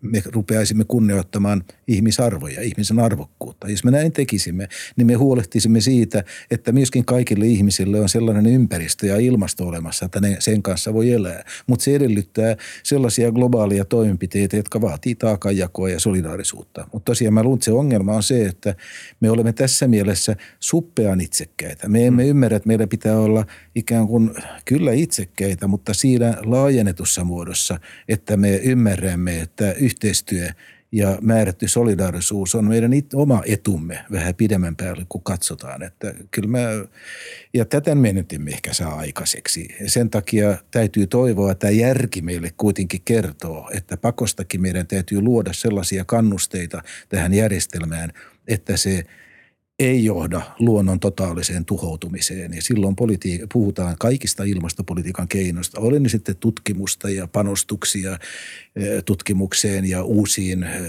me rupeaisimme kunnioittamaan ihmisarvoja, ihmisen arvokkuutta. Jos me näin tekisimme, niin me huolehtisimme siitä, että myöskin kaikille ihmisille on sellainen ympäristö ja ilmasto olemassa, että ne sen kanssa voi elää. Mutta se edellyttää sellaisia globaalia toimenpiteitä, jotka vaatii taakanjakoa ja solidaarisuutta. Mutta tosiaan mä luulen, että se ongelma on se, että me olemme tässä mielessä suppean itsekkäitä. Me emme mm. ymmärrä, että meillä pitää olla ikään kuin kyllä itsekkäitä, mutta siinä laajennetussa muodossa, että me ymmärrämme, että yhteistyö ja määrätty solidaarisuus on meidän it, oma etumme vähän pidemmän päälle, kun katsotaan. Että kyllä mä, ja tätä me nyt emme ehkä saa aikaiseksi. Ja sen takia täytyy toivoa, että järki meille kuitenkin kertoo, että pakostakin meidän täytyy luoda sellaisia kannusteita tähän järjestelmään, että se – ei johda luonnon totaaliseen tuhoutumiseen. Ja silloin politi- puhutaan kaikista ilmastopolitiikan keinoista. Oli ne sitten tutkimusta ja panostuksia eh, tutkimukseen ja uusiin eh,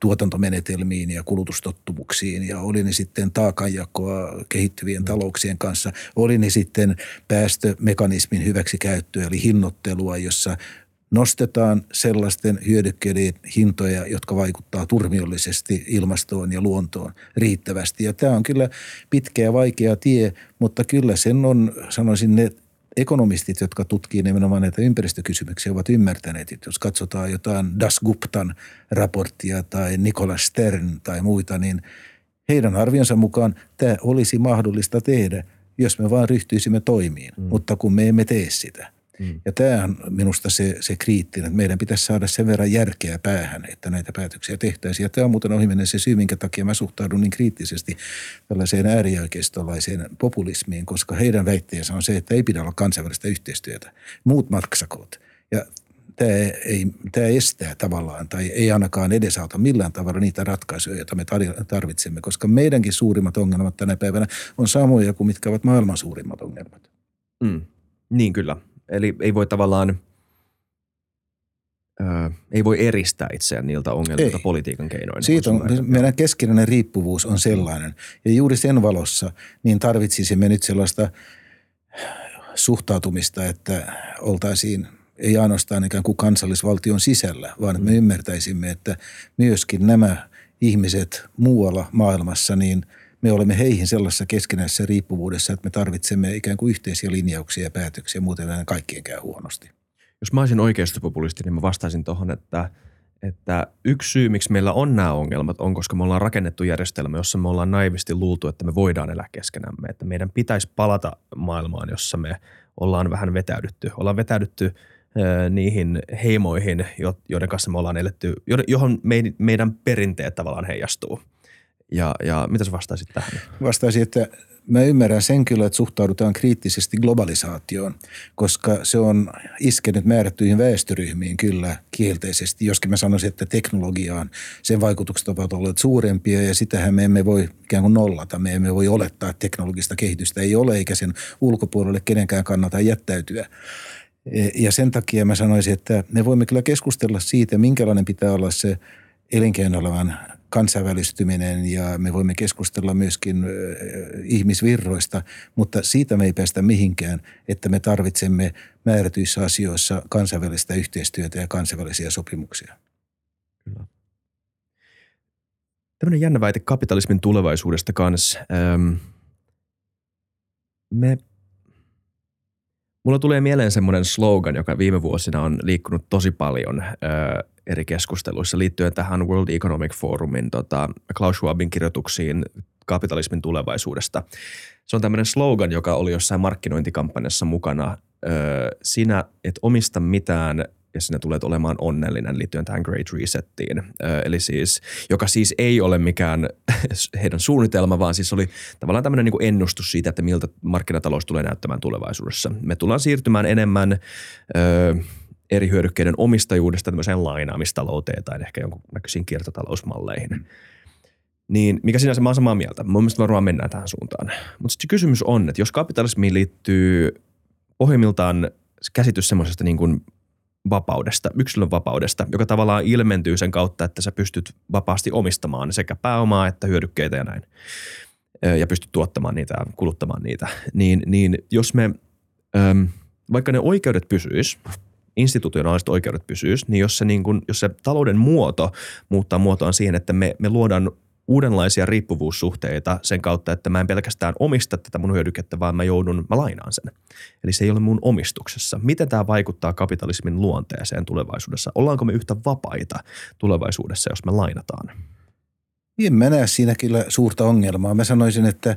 tuotantomenetelmiin ja kulutustottumuksiin. Ja oli ne sitten taakanjakoa kehittyvien talouksien kanssa. Oli ne sitten päästömekanismin hyväksikäyttöä eli hinnoittelua, jossa nostetaan sellaisten hyödykkeiden hintoja, jotka vaikuttaa turmiollisesti ilmastoon ja luontoon riittävästi. Ja tämä on kyllä pitkä ja vaikea tie, mutta kyllä sen on, sanoisin, ne ekonomistit, jotka tutkii nimenomaan näitä ympäristökysymyksiä, ovat ymmärtäneet, että jos katsotaan jotain Das Guptan raporttia tai Nikola Stern tai muita, niin heidän arvionsa mukaan tämä olisi mahdollista tehdä, jos me vaan ryhtyisimme toimiin, mm. mutta kun me emme tee sitä. Mm. Ja tämä on minusta se, se kriittinen, että meidän pitäisi saada sen verran järkeä päähän, että näitä päätöksiä tehtäisiin. Ja tämä on muuten ohimenen se syy, minkä takia mä suhtaudun niin kriittisesti tällaiseen äärioikeistolaiseen populismiin, koska heidän väitteensä on se, että ei pidä olla kansainvälistä yhteistyötä. Muut maksakoot. Ja tämä, ei, tämä estää tavallaan tai ei ainakaan edesauta millään tavalla niitä ratkaisuja, joita me tarvitsemme, koska meidänkin suurimmat ongelmat tänä päivänä on samoja kuin mitkä ovat maailman suurimmat ongelmat. Mm. Niin kyllä. Eli ei voi tavallaan, ää, ei voi eristää itseään niiltä ongelmilta ei. politiikan keinoin. Siitä on, meidän keskinäinen riippuvuus on sellainen. Ja juuri sen valossa niin tarvitsisimme nyt sellaista suhtautumista, että oltaisiin ei ainoastaan ikään kuin kansallisvaltion sisällä, vaan että me mm. ymmärtäisimme, että myöskin nämä ihmiset muualla maailmassa, niin – me olemme heihin sellaisessa keskinäisessä riippuvuudessa, että me tarvitsemme ikään kuin yhteisiä linjauksia ja päätöksiä, muuten näin kaikkien käy huonosti. Jos mä olisin oikeistopopulisti, niin mä vastaisin tuohon, että, että yksi syy, miksi meillä on nämä ongelmat, on, koska me ollaan rakennettu järjestelmä, jossa me ollaan naivisti luultu, että me voidaan elää keskenämme. Että meidän pitäisi palata maailmaan, jossa me ollaan vähän vetäydytty. Ollaan vetäydytty niihin heimoihin, joiden kanssa me ollaan eletty, johon meidän perinteet tavallaan heijastuu – ja, ja mitä sä vastaisit tähän? Vastaisin, että mä ymmärrän sen kyllä, että suhtaudutaan kriittisesti globalisaatioon, koska se on iskenyt määrättyihin väestöryhmiin kyllä kielteisesti. Joskin mä sanoisin, että teknologiaan sen vaikutukset ovat olleet suurempia ja sitähän me emme voi ikään kuin nollata. Me emme voi olettaa, että teknologista kehitystä ei ole eikä sen ulkopuolelle kenenkään kannata jättäytyä. E, ja sen takia mä sanoisin, että me voimme kyllä keskustella siitä, minkälainen pitää olla se elinkeinoelämän kansainvälistyminen ja me voimme keskustella myöskin ihmisvirroista, mutta siitä me ei päästä mihinkään, että me tarvitsemme määrätyissä asioissa kansainvälistä yhteistyötä ja kansainvälisiä sopimuksia. Kyllä. Tämmöinen jännä väite kapitalismin tulevaisuudesta kanssa. me Mulla tulee mieleen semmoinen slogan, joka viime vuosina on liikkunut tosi paljon eri keskusteluissa liittyen tähän World Economic Forumin tota, Klaus Schwabin kirjoituksiin kapitalismin tulevaisuudesta. Se on tämmöinen slogan, joka oli jossain markkinointikampanjassa mukana. Öö, sinä et omista mitään ja sinä tulet olemaan onnellinen liittyen tähän Great Resettiin. Öö, eli siis, joka siis ei ole mikään *laughs* heidän suunnitelma, vaan siis oli tavallaan tämmöinen niin ennustus siitä, että miltä markkinatalous tulee näyttämään tulevaisuudessa. Me tullaan siirtymään enemmän öö, eri hyödykkeiden omistajuudesta tämmöiseen lainaamistalouteen tai ehkä jonkun näköisiin kiertotalousmalleihin. Mm. Niin mikä sinänsä mä oon samaa mieltä. Mun mielestä varmaan mennään tähän suuntaan. Mutta sitten kysymys on, että jos kapitalismiin liittyy pohjimmiltaan käsitys semmoisesta niin kuin vapaudesta, yksilön vapaudesta, joka tavallaan ilmentyy sen kautta, että sä pystyt vapaasti omistamaan sekä pääomaa että hyödykkeitä ja näin. Ja pystyt tuottamaan niitä ja kuluttamaan niitä. Niin, niin jos me, vaikka ne oikeudet pysyis, institutionaaliset oikeudet pysyis, niin jos se, niin kun, jos se talouden muoto muuttaa muotoaan siihen, että me, me luodaan uudenlaisia riippuvuussuhteita sen kautta, että mä en pelkästään omista tätä mun hyödykettä, vaan mä joudun, mä lainaan sen. Eli se ei ole mun omistuksessa. Miten tämä vaikuttaa kapitalismin luonteeseen tulevaisuudessa? Ollaanko me yhtä vapaita tulevaisuudessa, jos me lainataan? En mä näe siinä kyllä suurta ongelmaa. Mä sanoisin, että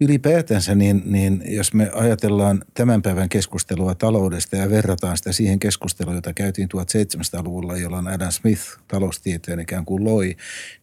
ylipäätänsä, niin, niin jos me ajatellaan tämän päivän keskustelua taloudesta ja verrataan sitä siihen keskusteluun, jota käytiin 1700-luvulla, jolloin Adam Smith taloustieteen ikään kuin loi,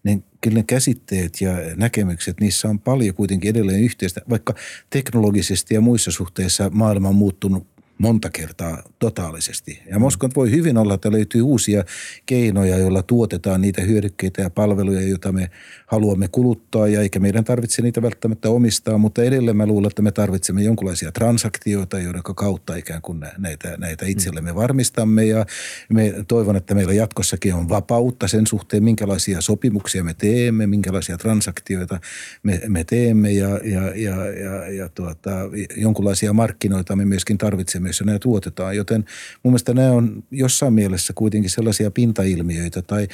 niin kyllä ne käsitteet ja näkemykset, niissä on paljon kuitenkin edelleen yhteistä, vaikka teknologisesti ja muissa suhteissa maailma on muuttunut monta kertaa totaalisesti. Ja Moskon voi hyvin olla, että löytyy uusia keinoja, joilla tuotetaan niitä hyödykkeitä ja palveluja, joita me haluamme kuluttaa, ja eikä meidän tarvitse niitä välttämättä omistaa, mutta edelleen mä luulen, että me tarvitsemme jonkinlaisia transaktioita, joiden kautta ikään kuin näitä, näitä itsellemme varmistamme, ja me toivon, että meillä jatkossakin on vapautta sen suhteen, minkälaisia sopimuksia me teemme, minkälaisia transaktioita me, me teemme, ja, ja, ja, ja, ja tuota, jonkinlaisia markkinoita me myöskin tarvitsemme joissa nämä tuotetaan. Joten mun mielestä nämä on jossain mielessä kuitenkin sellaisia pintailmiöitä tai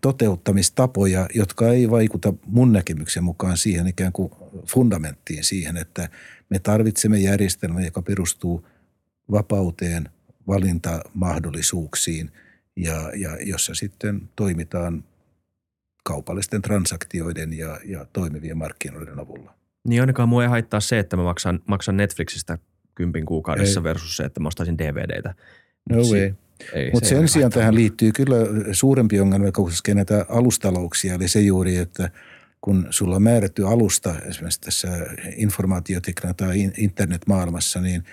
toteuttamistapoja, jotka ei vaikuta mun näkemyksen mukaan siihen ikään kuin fundamenttiin siihen, että me tarvitsemme järjestelmän, joka perustuu vapauteen, valintamahdollisuuksiin ja, ja jossa sitten toimitaan kaupallisten transaktioiden ja, ja toimivien markkinoiden avulla. Niin ainakaan mua ei haittaa se, että mä maksan, maksan Netflixistä kympin kuukaudessa ei. versus se, että mä ostaisin DVDtä. No si- ei. Mutta sen sijaan tähän liittyy kyllä suurempi ongelma, joka koskee näitä alustalouksia, eli se juuri, että kun sulla on määrätty alusta esimerkiksi tässä informaatiotekniikka tai internetmaailmassa, niin –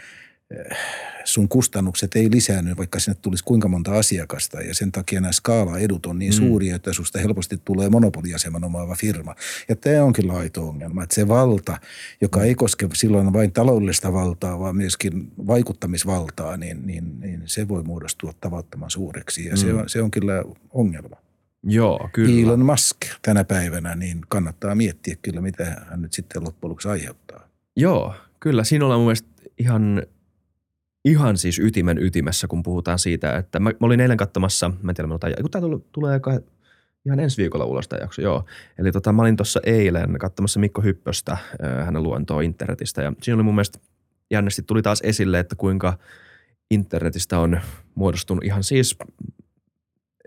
sun kustannukset ei lisäänny, vaikka sinne tulisi kuinka monta asiakasta ja sen takia nämä skaala-edut on niin mm. suuria, että susta helposti tulee monopoliaseman omaava firma. Ja tämä on kyllä aito ongelma, että se valta, joka ei koske silloin vain taloudellista valtaa, vaan myöskin vaikuttamisvaltaa, niin, niin, niin se voi muodostua tavattoman suureksi ja mm. se, on, se on kyllä ongelma. Joo, kyllä. Elon Musk tänä päivänä, niin kannattaa miettiä kyllä, mitä hän nyt sitten loppujen lopuksi aiheuttaa. Joo, kyllä. Siinä ollaan mun mielestä ihan – ihan siis ytimen ytimessä, kun puhutaan siitä, että mä, mä olin eilen katsomassa, mä en tiedä, kun tämä tulee ihan ensi viikolla ulos tämä jakso, joo. Eli tota, mä olin tuossa eilen katsomassa Mikko Hyppöstä, hänen luontoa internetistä ja siinä oli mun mielestä jännästi tuli taas esille, että kuinka internetistä on muodostunut ihan siis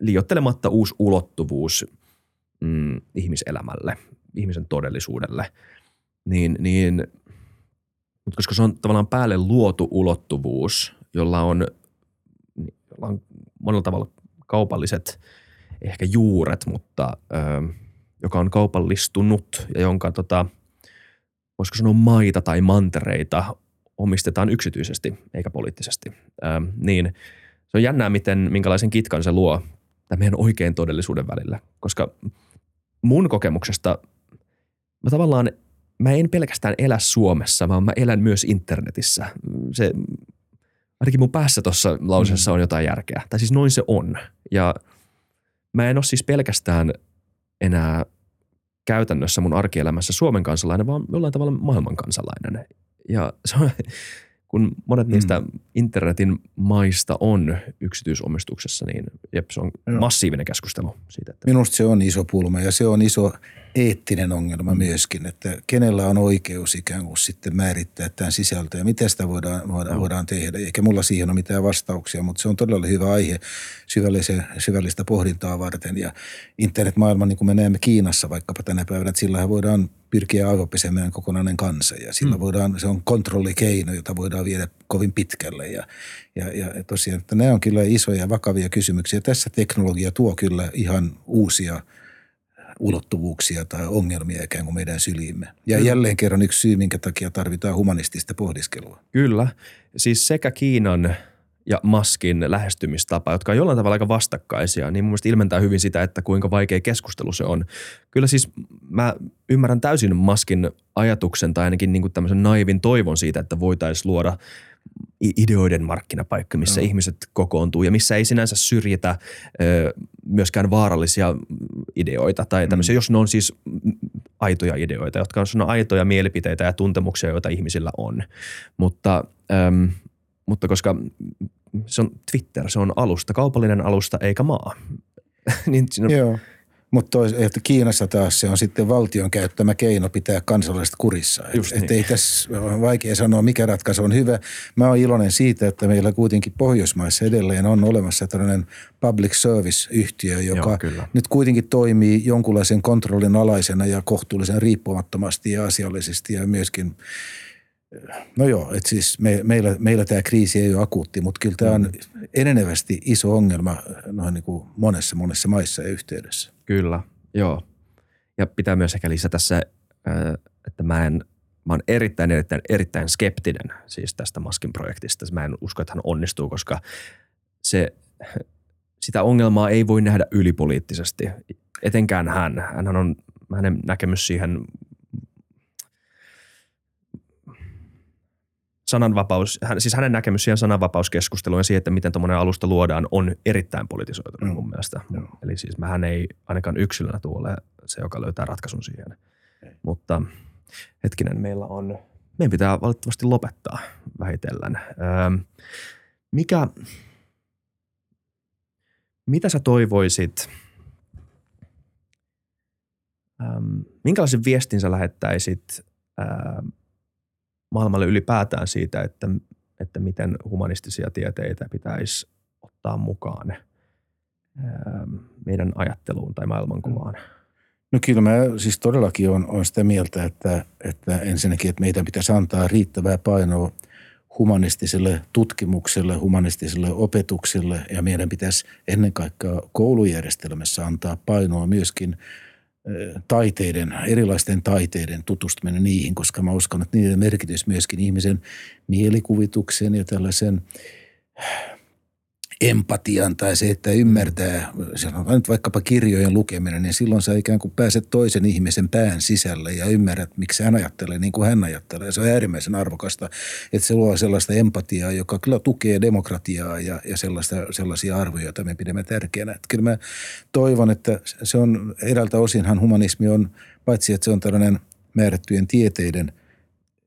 liiottelematta uusi ulottuvuus mm, ihmiselämälle, ihmisen todellisuudelle. Niin, niin mutta koska se on tavallaan päälle luotu ulottuvuus, jolla on, jolla on monella tavalla kaupalliset ehkä juuret, mutta ö, joka on kaupallistunut ja jonka tota, voisiko sanoa maita tai mantereita omistetaan yksityisesti eikä poliittisesti. Ö, niin se on jännää, miten, minkälaisen kitkan se luo tämän meidän oikein todellisuuden välillä, koska mun kokemuksesta mä tavallaan mä en pelkästään elä Suomessa, vaan mä elän myös internetissä. Se, ainakin mun päässä tuossa lauseessa mm. on jotain järkeä. Tai siis noin se on. Ja mä en ole siis pelkästään enää käytännössä mun arkielämässä Suomen kansalainen, vaan jollain tavalla maailman kansalainen. Ja se on, kun monet mm. niistä internetin maista on yksityisomistuksessa, niin jep, se on no. massiivinen keskustelu siitä. Että... Minusta se on iso pulma ja se on iso eettinen ongelma myöskin, että kenellä on oikeus ikään kuin sitten määrittää tämän sisältö ja miten sitä voidaan, voidaan, no. voidaan tehdä. Eikä mulla siihen ole mitään vastauksia, mutta se on todella hyvä aihe syvällistä pohdintaa varten. Ja internetmaailma, niin kuin me näemme Kiinassa vaikkapa tänä päivänä, että sillä voidaan pyrkiä aivopesemään kokonainen kansa ja sillä mm. voidaan, se on kontrollikeino, jota voidaan viedä kovin pitkälle ja, ja, ja tosiaan, että nämä on kyllä isoja vakavia kysymyksiä. Tässä teknologia tuo kyllä ihan uusia – ulottuvuuksia tai ongelmia ikään kuin meidän syliimme. Ja Kyllä. jälleen kerran yksi syy, minkä takia tarvitaan humanistista pohdiskelua. Kyllä. Siis sekä Kiinan ja Maskin lähestymistapa, jotka on jollain tavalla aika vastakkaisia, niin mun mielestä ilmentää hyvin sitä, että kuinka vaikea keskustelu se on. Kyllä siis mä ymmärrän täysin Maskin ajatuksen tai ainakin niin kuin tämmöisen naivin toivon siitä, että voitaisiin luoda – ideoiden markkinapaikka, missä no. ihmiset kokoontuu ja missä ei sinänsä syrjitä ö, myöskään vaarallisia ideoita tai tämmöisiä, mm. jos ne on siis aitoja ideoita, jotka on aitoja mielipiteitä ja tuntemuksia, joita ihmisillä on. Mutta, äm, mutta koska se on Twitter, se on alusta, kaupallinen alusta eikä maa. *laughs* niin siinä, Joo. Mutta että Kiinassa taas se on sitten valtion käyttämä keino pitää kansalaiset kurissa. Just et, niin. et ei tässä on vaikea sanoa, mikä ratkaisu on hyvä. Mä oon iloinen siitä, että meillä kuitenkin Pohjoismaissa edelleen on olemassa tällainen public service-yhtiö, joka Joo, kyllä. nyt kuitenkin toimii jonkunlaisen kontrollin alaisena ja kohtuullisen riippumattomasti ja asiallisesti ja myöskin No joo, että siis me, meillä, meillä tämä kriisi ei ole akuutti, mutta kyllä tämä on enenevästi iso ongelma noin niin kuin monessa monessa maissa ja yhteydessä. Kyllä, joo. Ja pitää myös ehkä lisätä se, että mä en, mä oon erittäin, erittäin, erittäin skeptinen siis tästä Maskin projektista. Mä en usko, että hän onnistuu, koska se, sitä ongelmaa ei voi nähdä ylipoliittisesti. Etenkään hän. Hänhän on, hänen näkemys siihen sananvapaus, hän, siis hänen näkemys siihen sananvapauskeskusteluun ja siihen, että miten tuommoinen alusta luodaan, on erittäin politisoitunut Mm. mun mielestä. Joo. Eli siis mähän ei ainakaan yksilönä tule ole se, joka löytää ratkaisun siihen. Ei. Mutta hetkinen, meillä on, meidän pitää valitettavasti lopettaa vähitellen. Öö, mikä, mitä sä toivoisit, ähm, minkälaisen viestin sä lähettäisit ähm, maailmalle ylipäätään siitä, että, että miten humanistisia tieteitä pitäisi ottaa mukaan ähm, meidän ajatteluun tai maailmankuvaan? No kyllä mä siis todellakin on, on sitä mieltä, että, että ensinnäkin, että meidän pitäisi antaa riittävää painoa humanistiselle tutkimukselle, humanistiselle opetukselle ja meidän pitäisi ennen kaikkea koulujärjestelmässä antaa painoa myöskin taiteiden, erilaisten taiteiden tutustuminen niihin, koska mä uskon, että niiden merkitys myöskin ihmisen mielikuvituksen ja tällaisen empatian tai se, että ymmärtää, sanotaan nyt vaikkapa kirjojen lukeminen, niin silloin sä ikään kuin pääset toisen ihmisen pään sisälle ja ymmärrät, miksi hän ajattelee niin kuin hän ajattelee. Se on äärimmäisen arvokasta, että se luo sellaista empatiaa, joka kyllä tukee demokratiaa ja, ja sellaista, sellaisia arvoja, joita me pidämme tärkeänä. Että kyllä mä toivon, että se on eräältä osinhan humanismi on, paitsi että se on tällainen määrättyjen tieteiden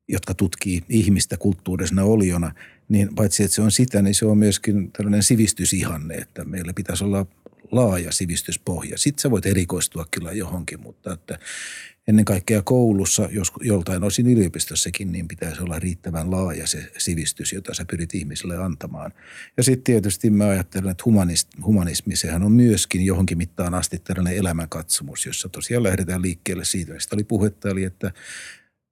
jotka tutkii ihmistä kulttuurisena oliona, niin paitsi että se on sitä, niin se on myöskin tällainen sivistysihanne, että meillä pitäisi olla laaja sivistyspohja. Sitten sä voit erikoistua kyllä johonkin, mutta että ennen kaikkea koulussa, jos joltain osin yliopistossakin, niin pitäisi olla riittävän laaja se sivistys, jota sä pyrit ihmisille antamaan. Ja sitten tietysti mä ajattelen, että humanist, humanismi, sehän on myöskin johonkin mittaan asti tällainen elämänkatsomus, jossa tosiaan lähdetään liikkeelle siitä, mistä oli puhetta, eli että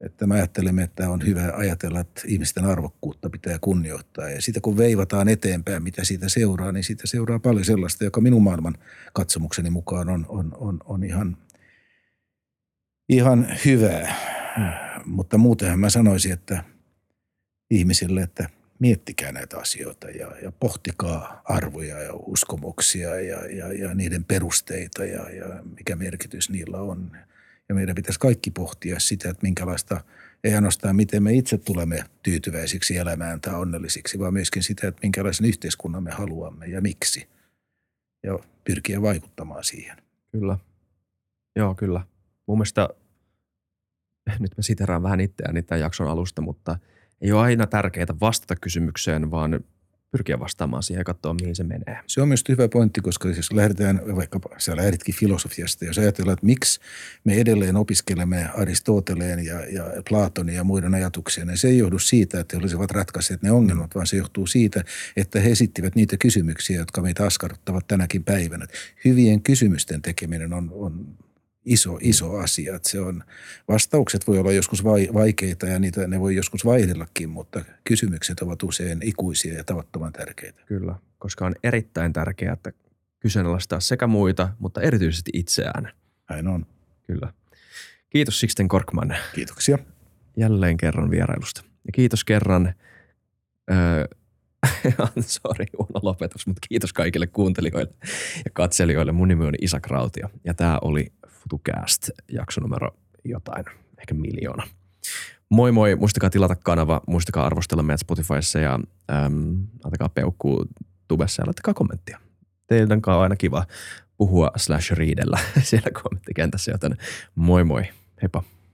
että me ajattelemme, että on hyvä ajatella, että ihmisten arvokkuutta pitää kunnioittaa. Ja sitä kun veivataan eteenpäin, mitä siitä seuraa, niin siitä seuraa paljon sellaista, joka minun maailman katsomukseni mukaan on, on, on, on ihan, ihan hyvää. Mutta muutenhan mä sanoisin, että ihmisille, että miettikää näitä asioita ja, ja pohtikaa arvoja ja uskomuksia ja, ja, ja niiden perusteita ja, ja mikä merkitys niillä on. Ja meidän pitäisi kaikki pohtia sitä, että minkälaista, ei ainoastaan miten me itse tulemme tyytyväisiksi elämään tai onnellisiksi, vaan myöskin sitä, että minkälaisen yhteiskunnan me haluamme ja miksi. Ja pyrkiä vaikuttamaan siihen. Kyllä. Joo, kyllä. Mun mielestä, nyt mä siteraan vähän itseäni tämän jakson alusta, mutta ei ole aina tärkeää vastata kysymykseen, vaan pyrkiä vastaamaan siihen ja katsoa, mihin se menee. Se on myös hyvä pointti, koska jos lähdetään, vaikka sä lähditkin filosofiasta, jos ajatellaan, että miksi me edelleen opiskelemme Aristoteleen ja, ja Platonin ja muiden ajatuksia, niin se ei johdu siitä, että he olisivat ratkaisseet ne ongelmat, vaan se johtuu siitä, että he esittivät niitä kysymyksiä, jotka meitä askarruttavat tänäkin päivänä. Hyvien kysymysten tekeminen on, on iso, iso asia. Että se on, vastaukset voi olla joskus vai, vaikeita ja niitä, ne voi joskus vaihdellakin, mutta kysymykset ovat usein ikuisia ja tavattoman tärkeitä. Kyllä, koska on erittäin tärkeää, että kyseenalaistaa sekä muita, mutta erityisesti itseään. Näin on. Kyllä. Kiitos Sixten Korkman Kiitoksia. jälleen kerran vierailusta. Ja kiitos kerran, öö, *laughs* sorry, huono lopetus, mutta kiitos kaikille kuuntelijoille ja katselijoille. Mun nimi on Isak Rautio ja tämä oli FutuCast jakso numero jotain, ehkä miljoona. Moi moi, muistakaa tilata kanava, muistakaa arvostella meidät Spotifyssa ja äm, antakaa peukkuu tubessa ja laittakaa kommenttia. Teidän on aina kiva puhua slash riidellä *laughs* siellä kommenttikentässä, joten moi moi, heippa.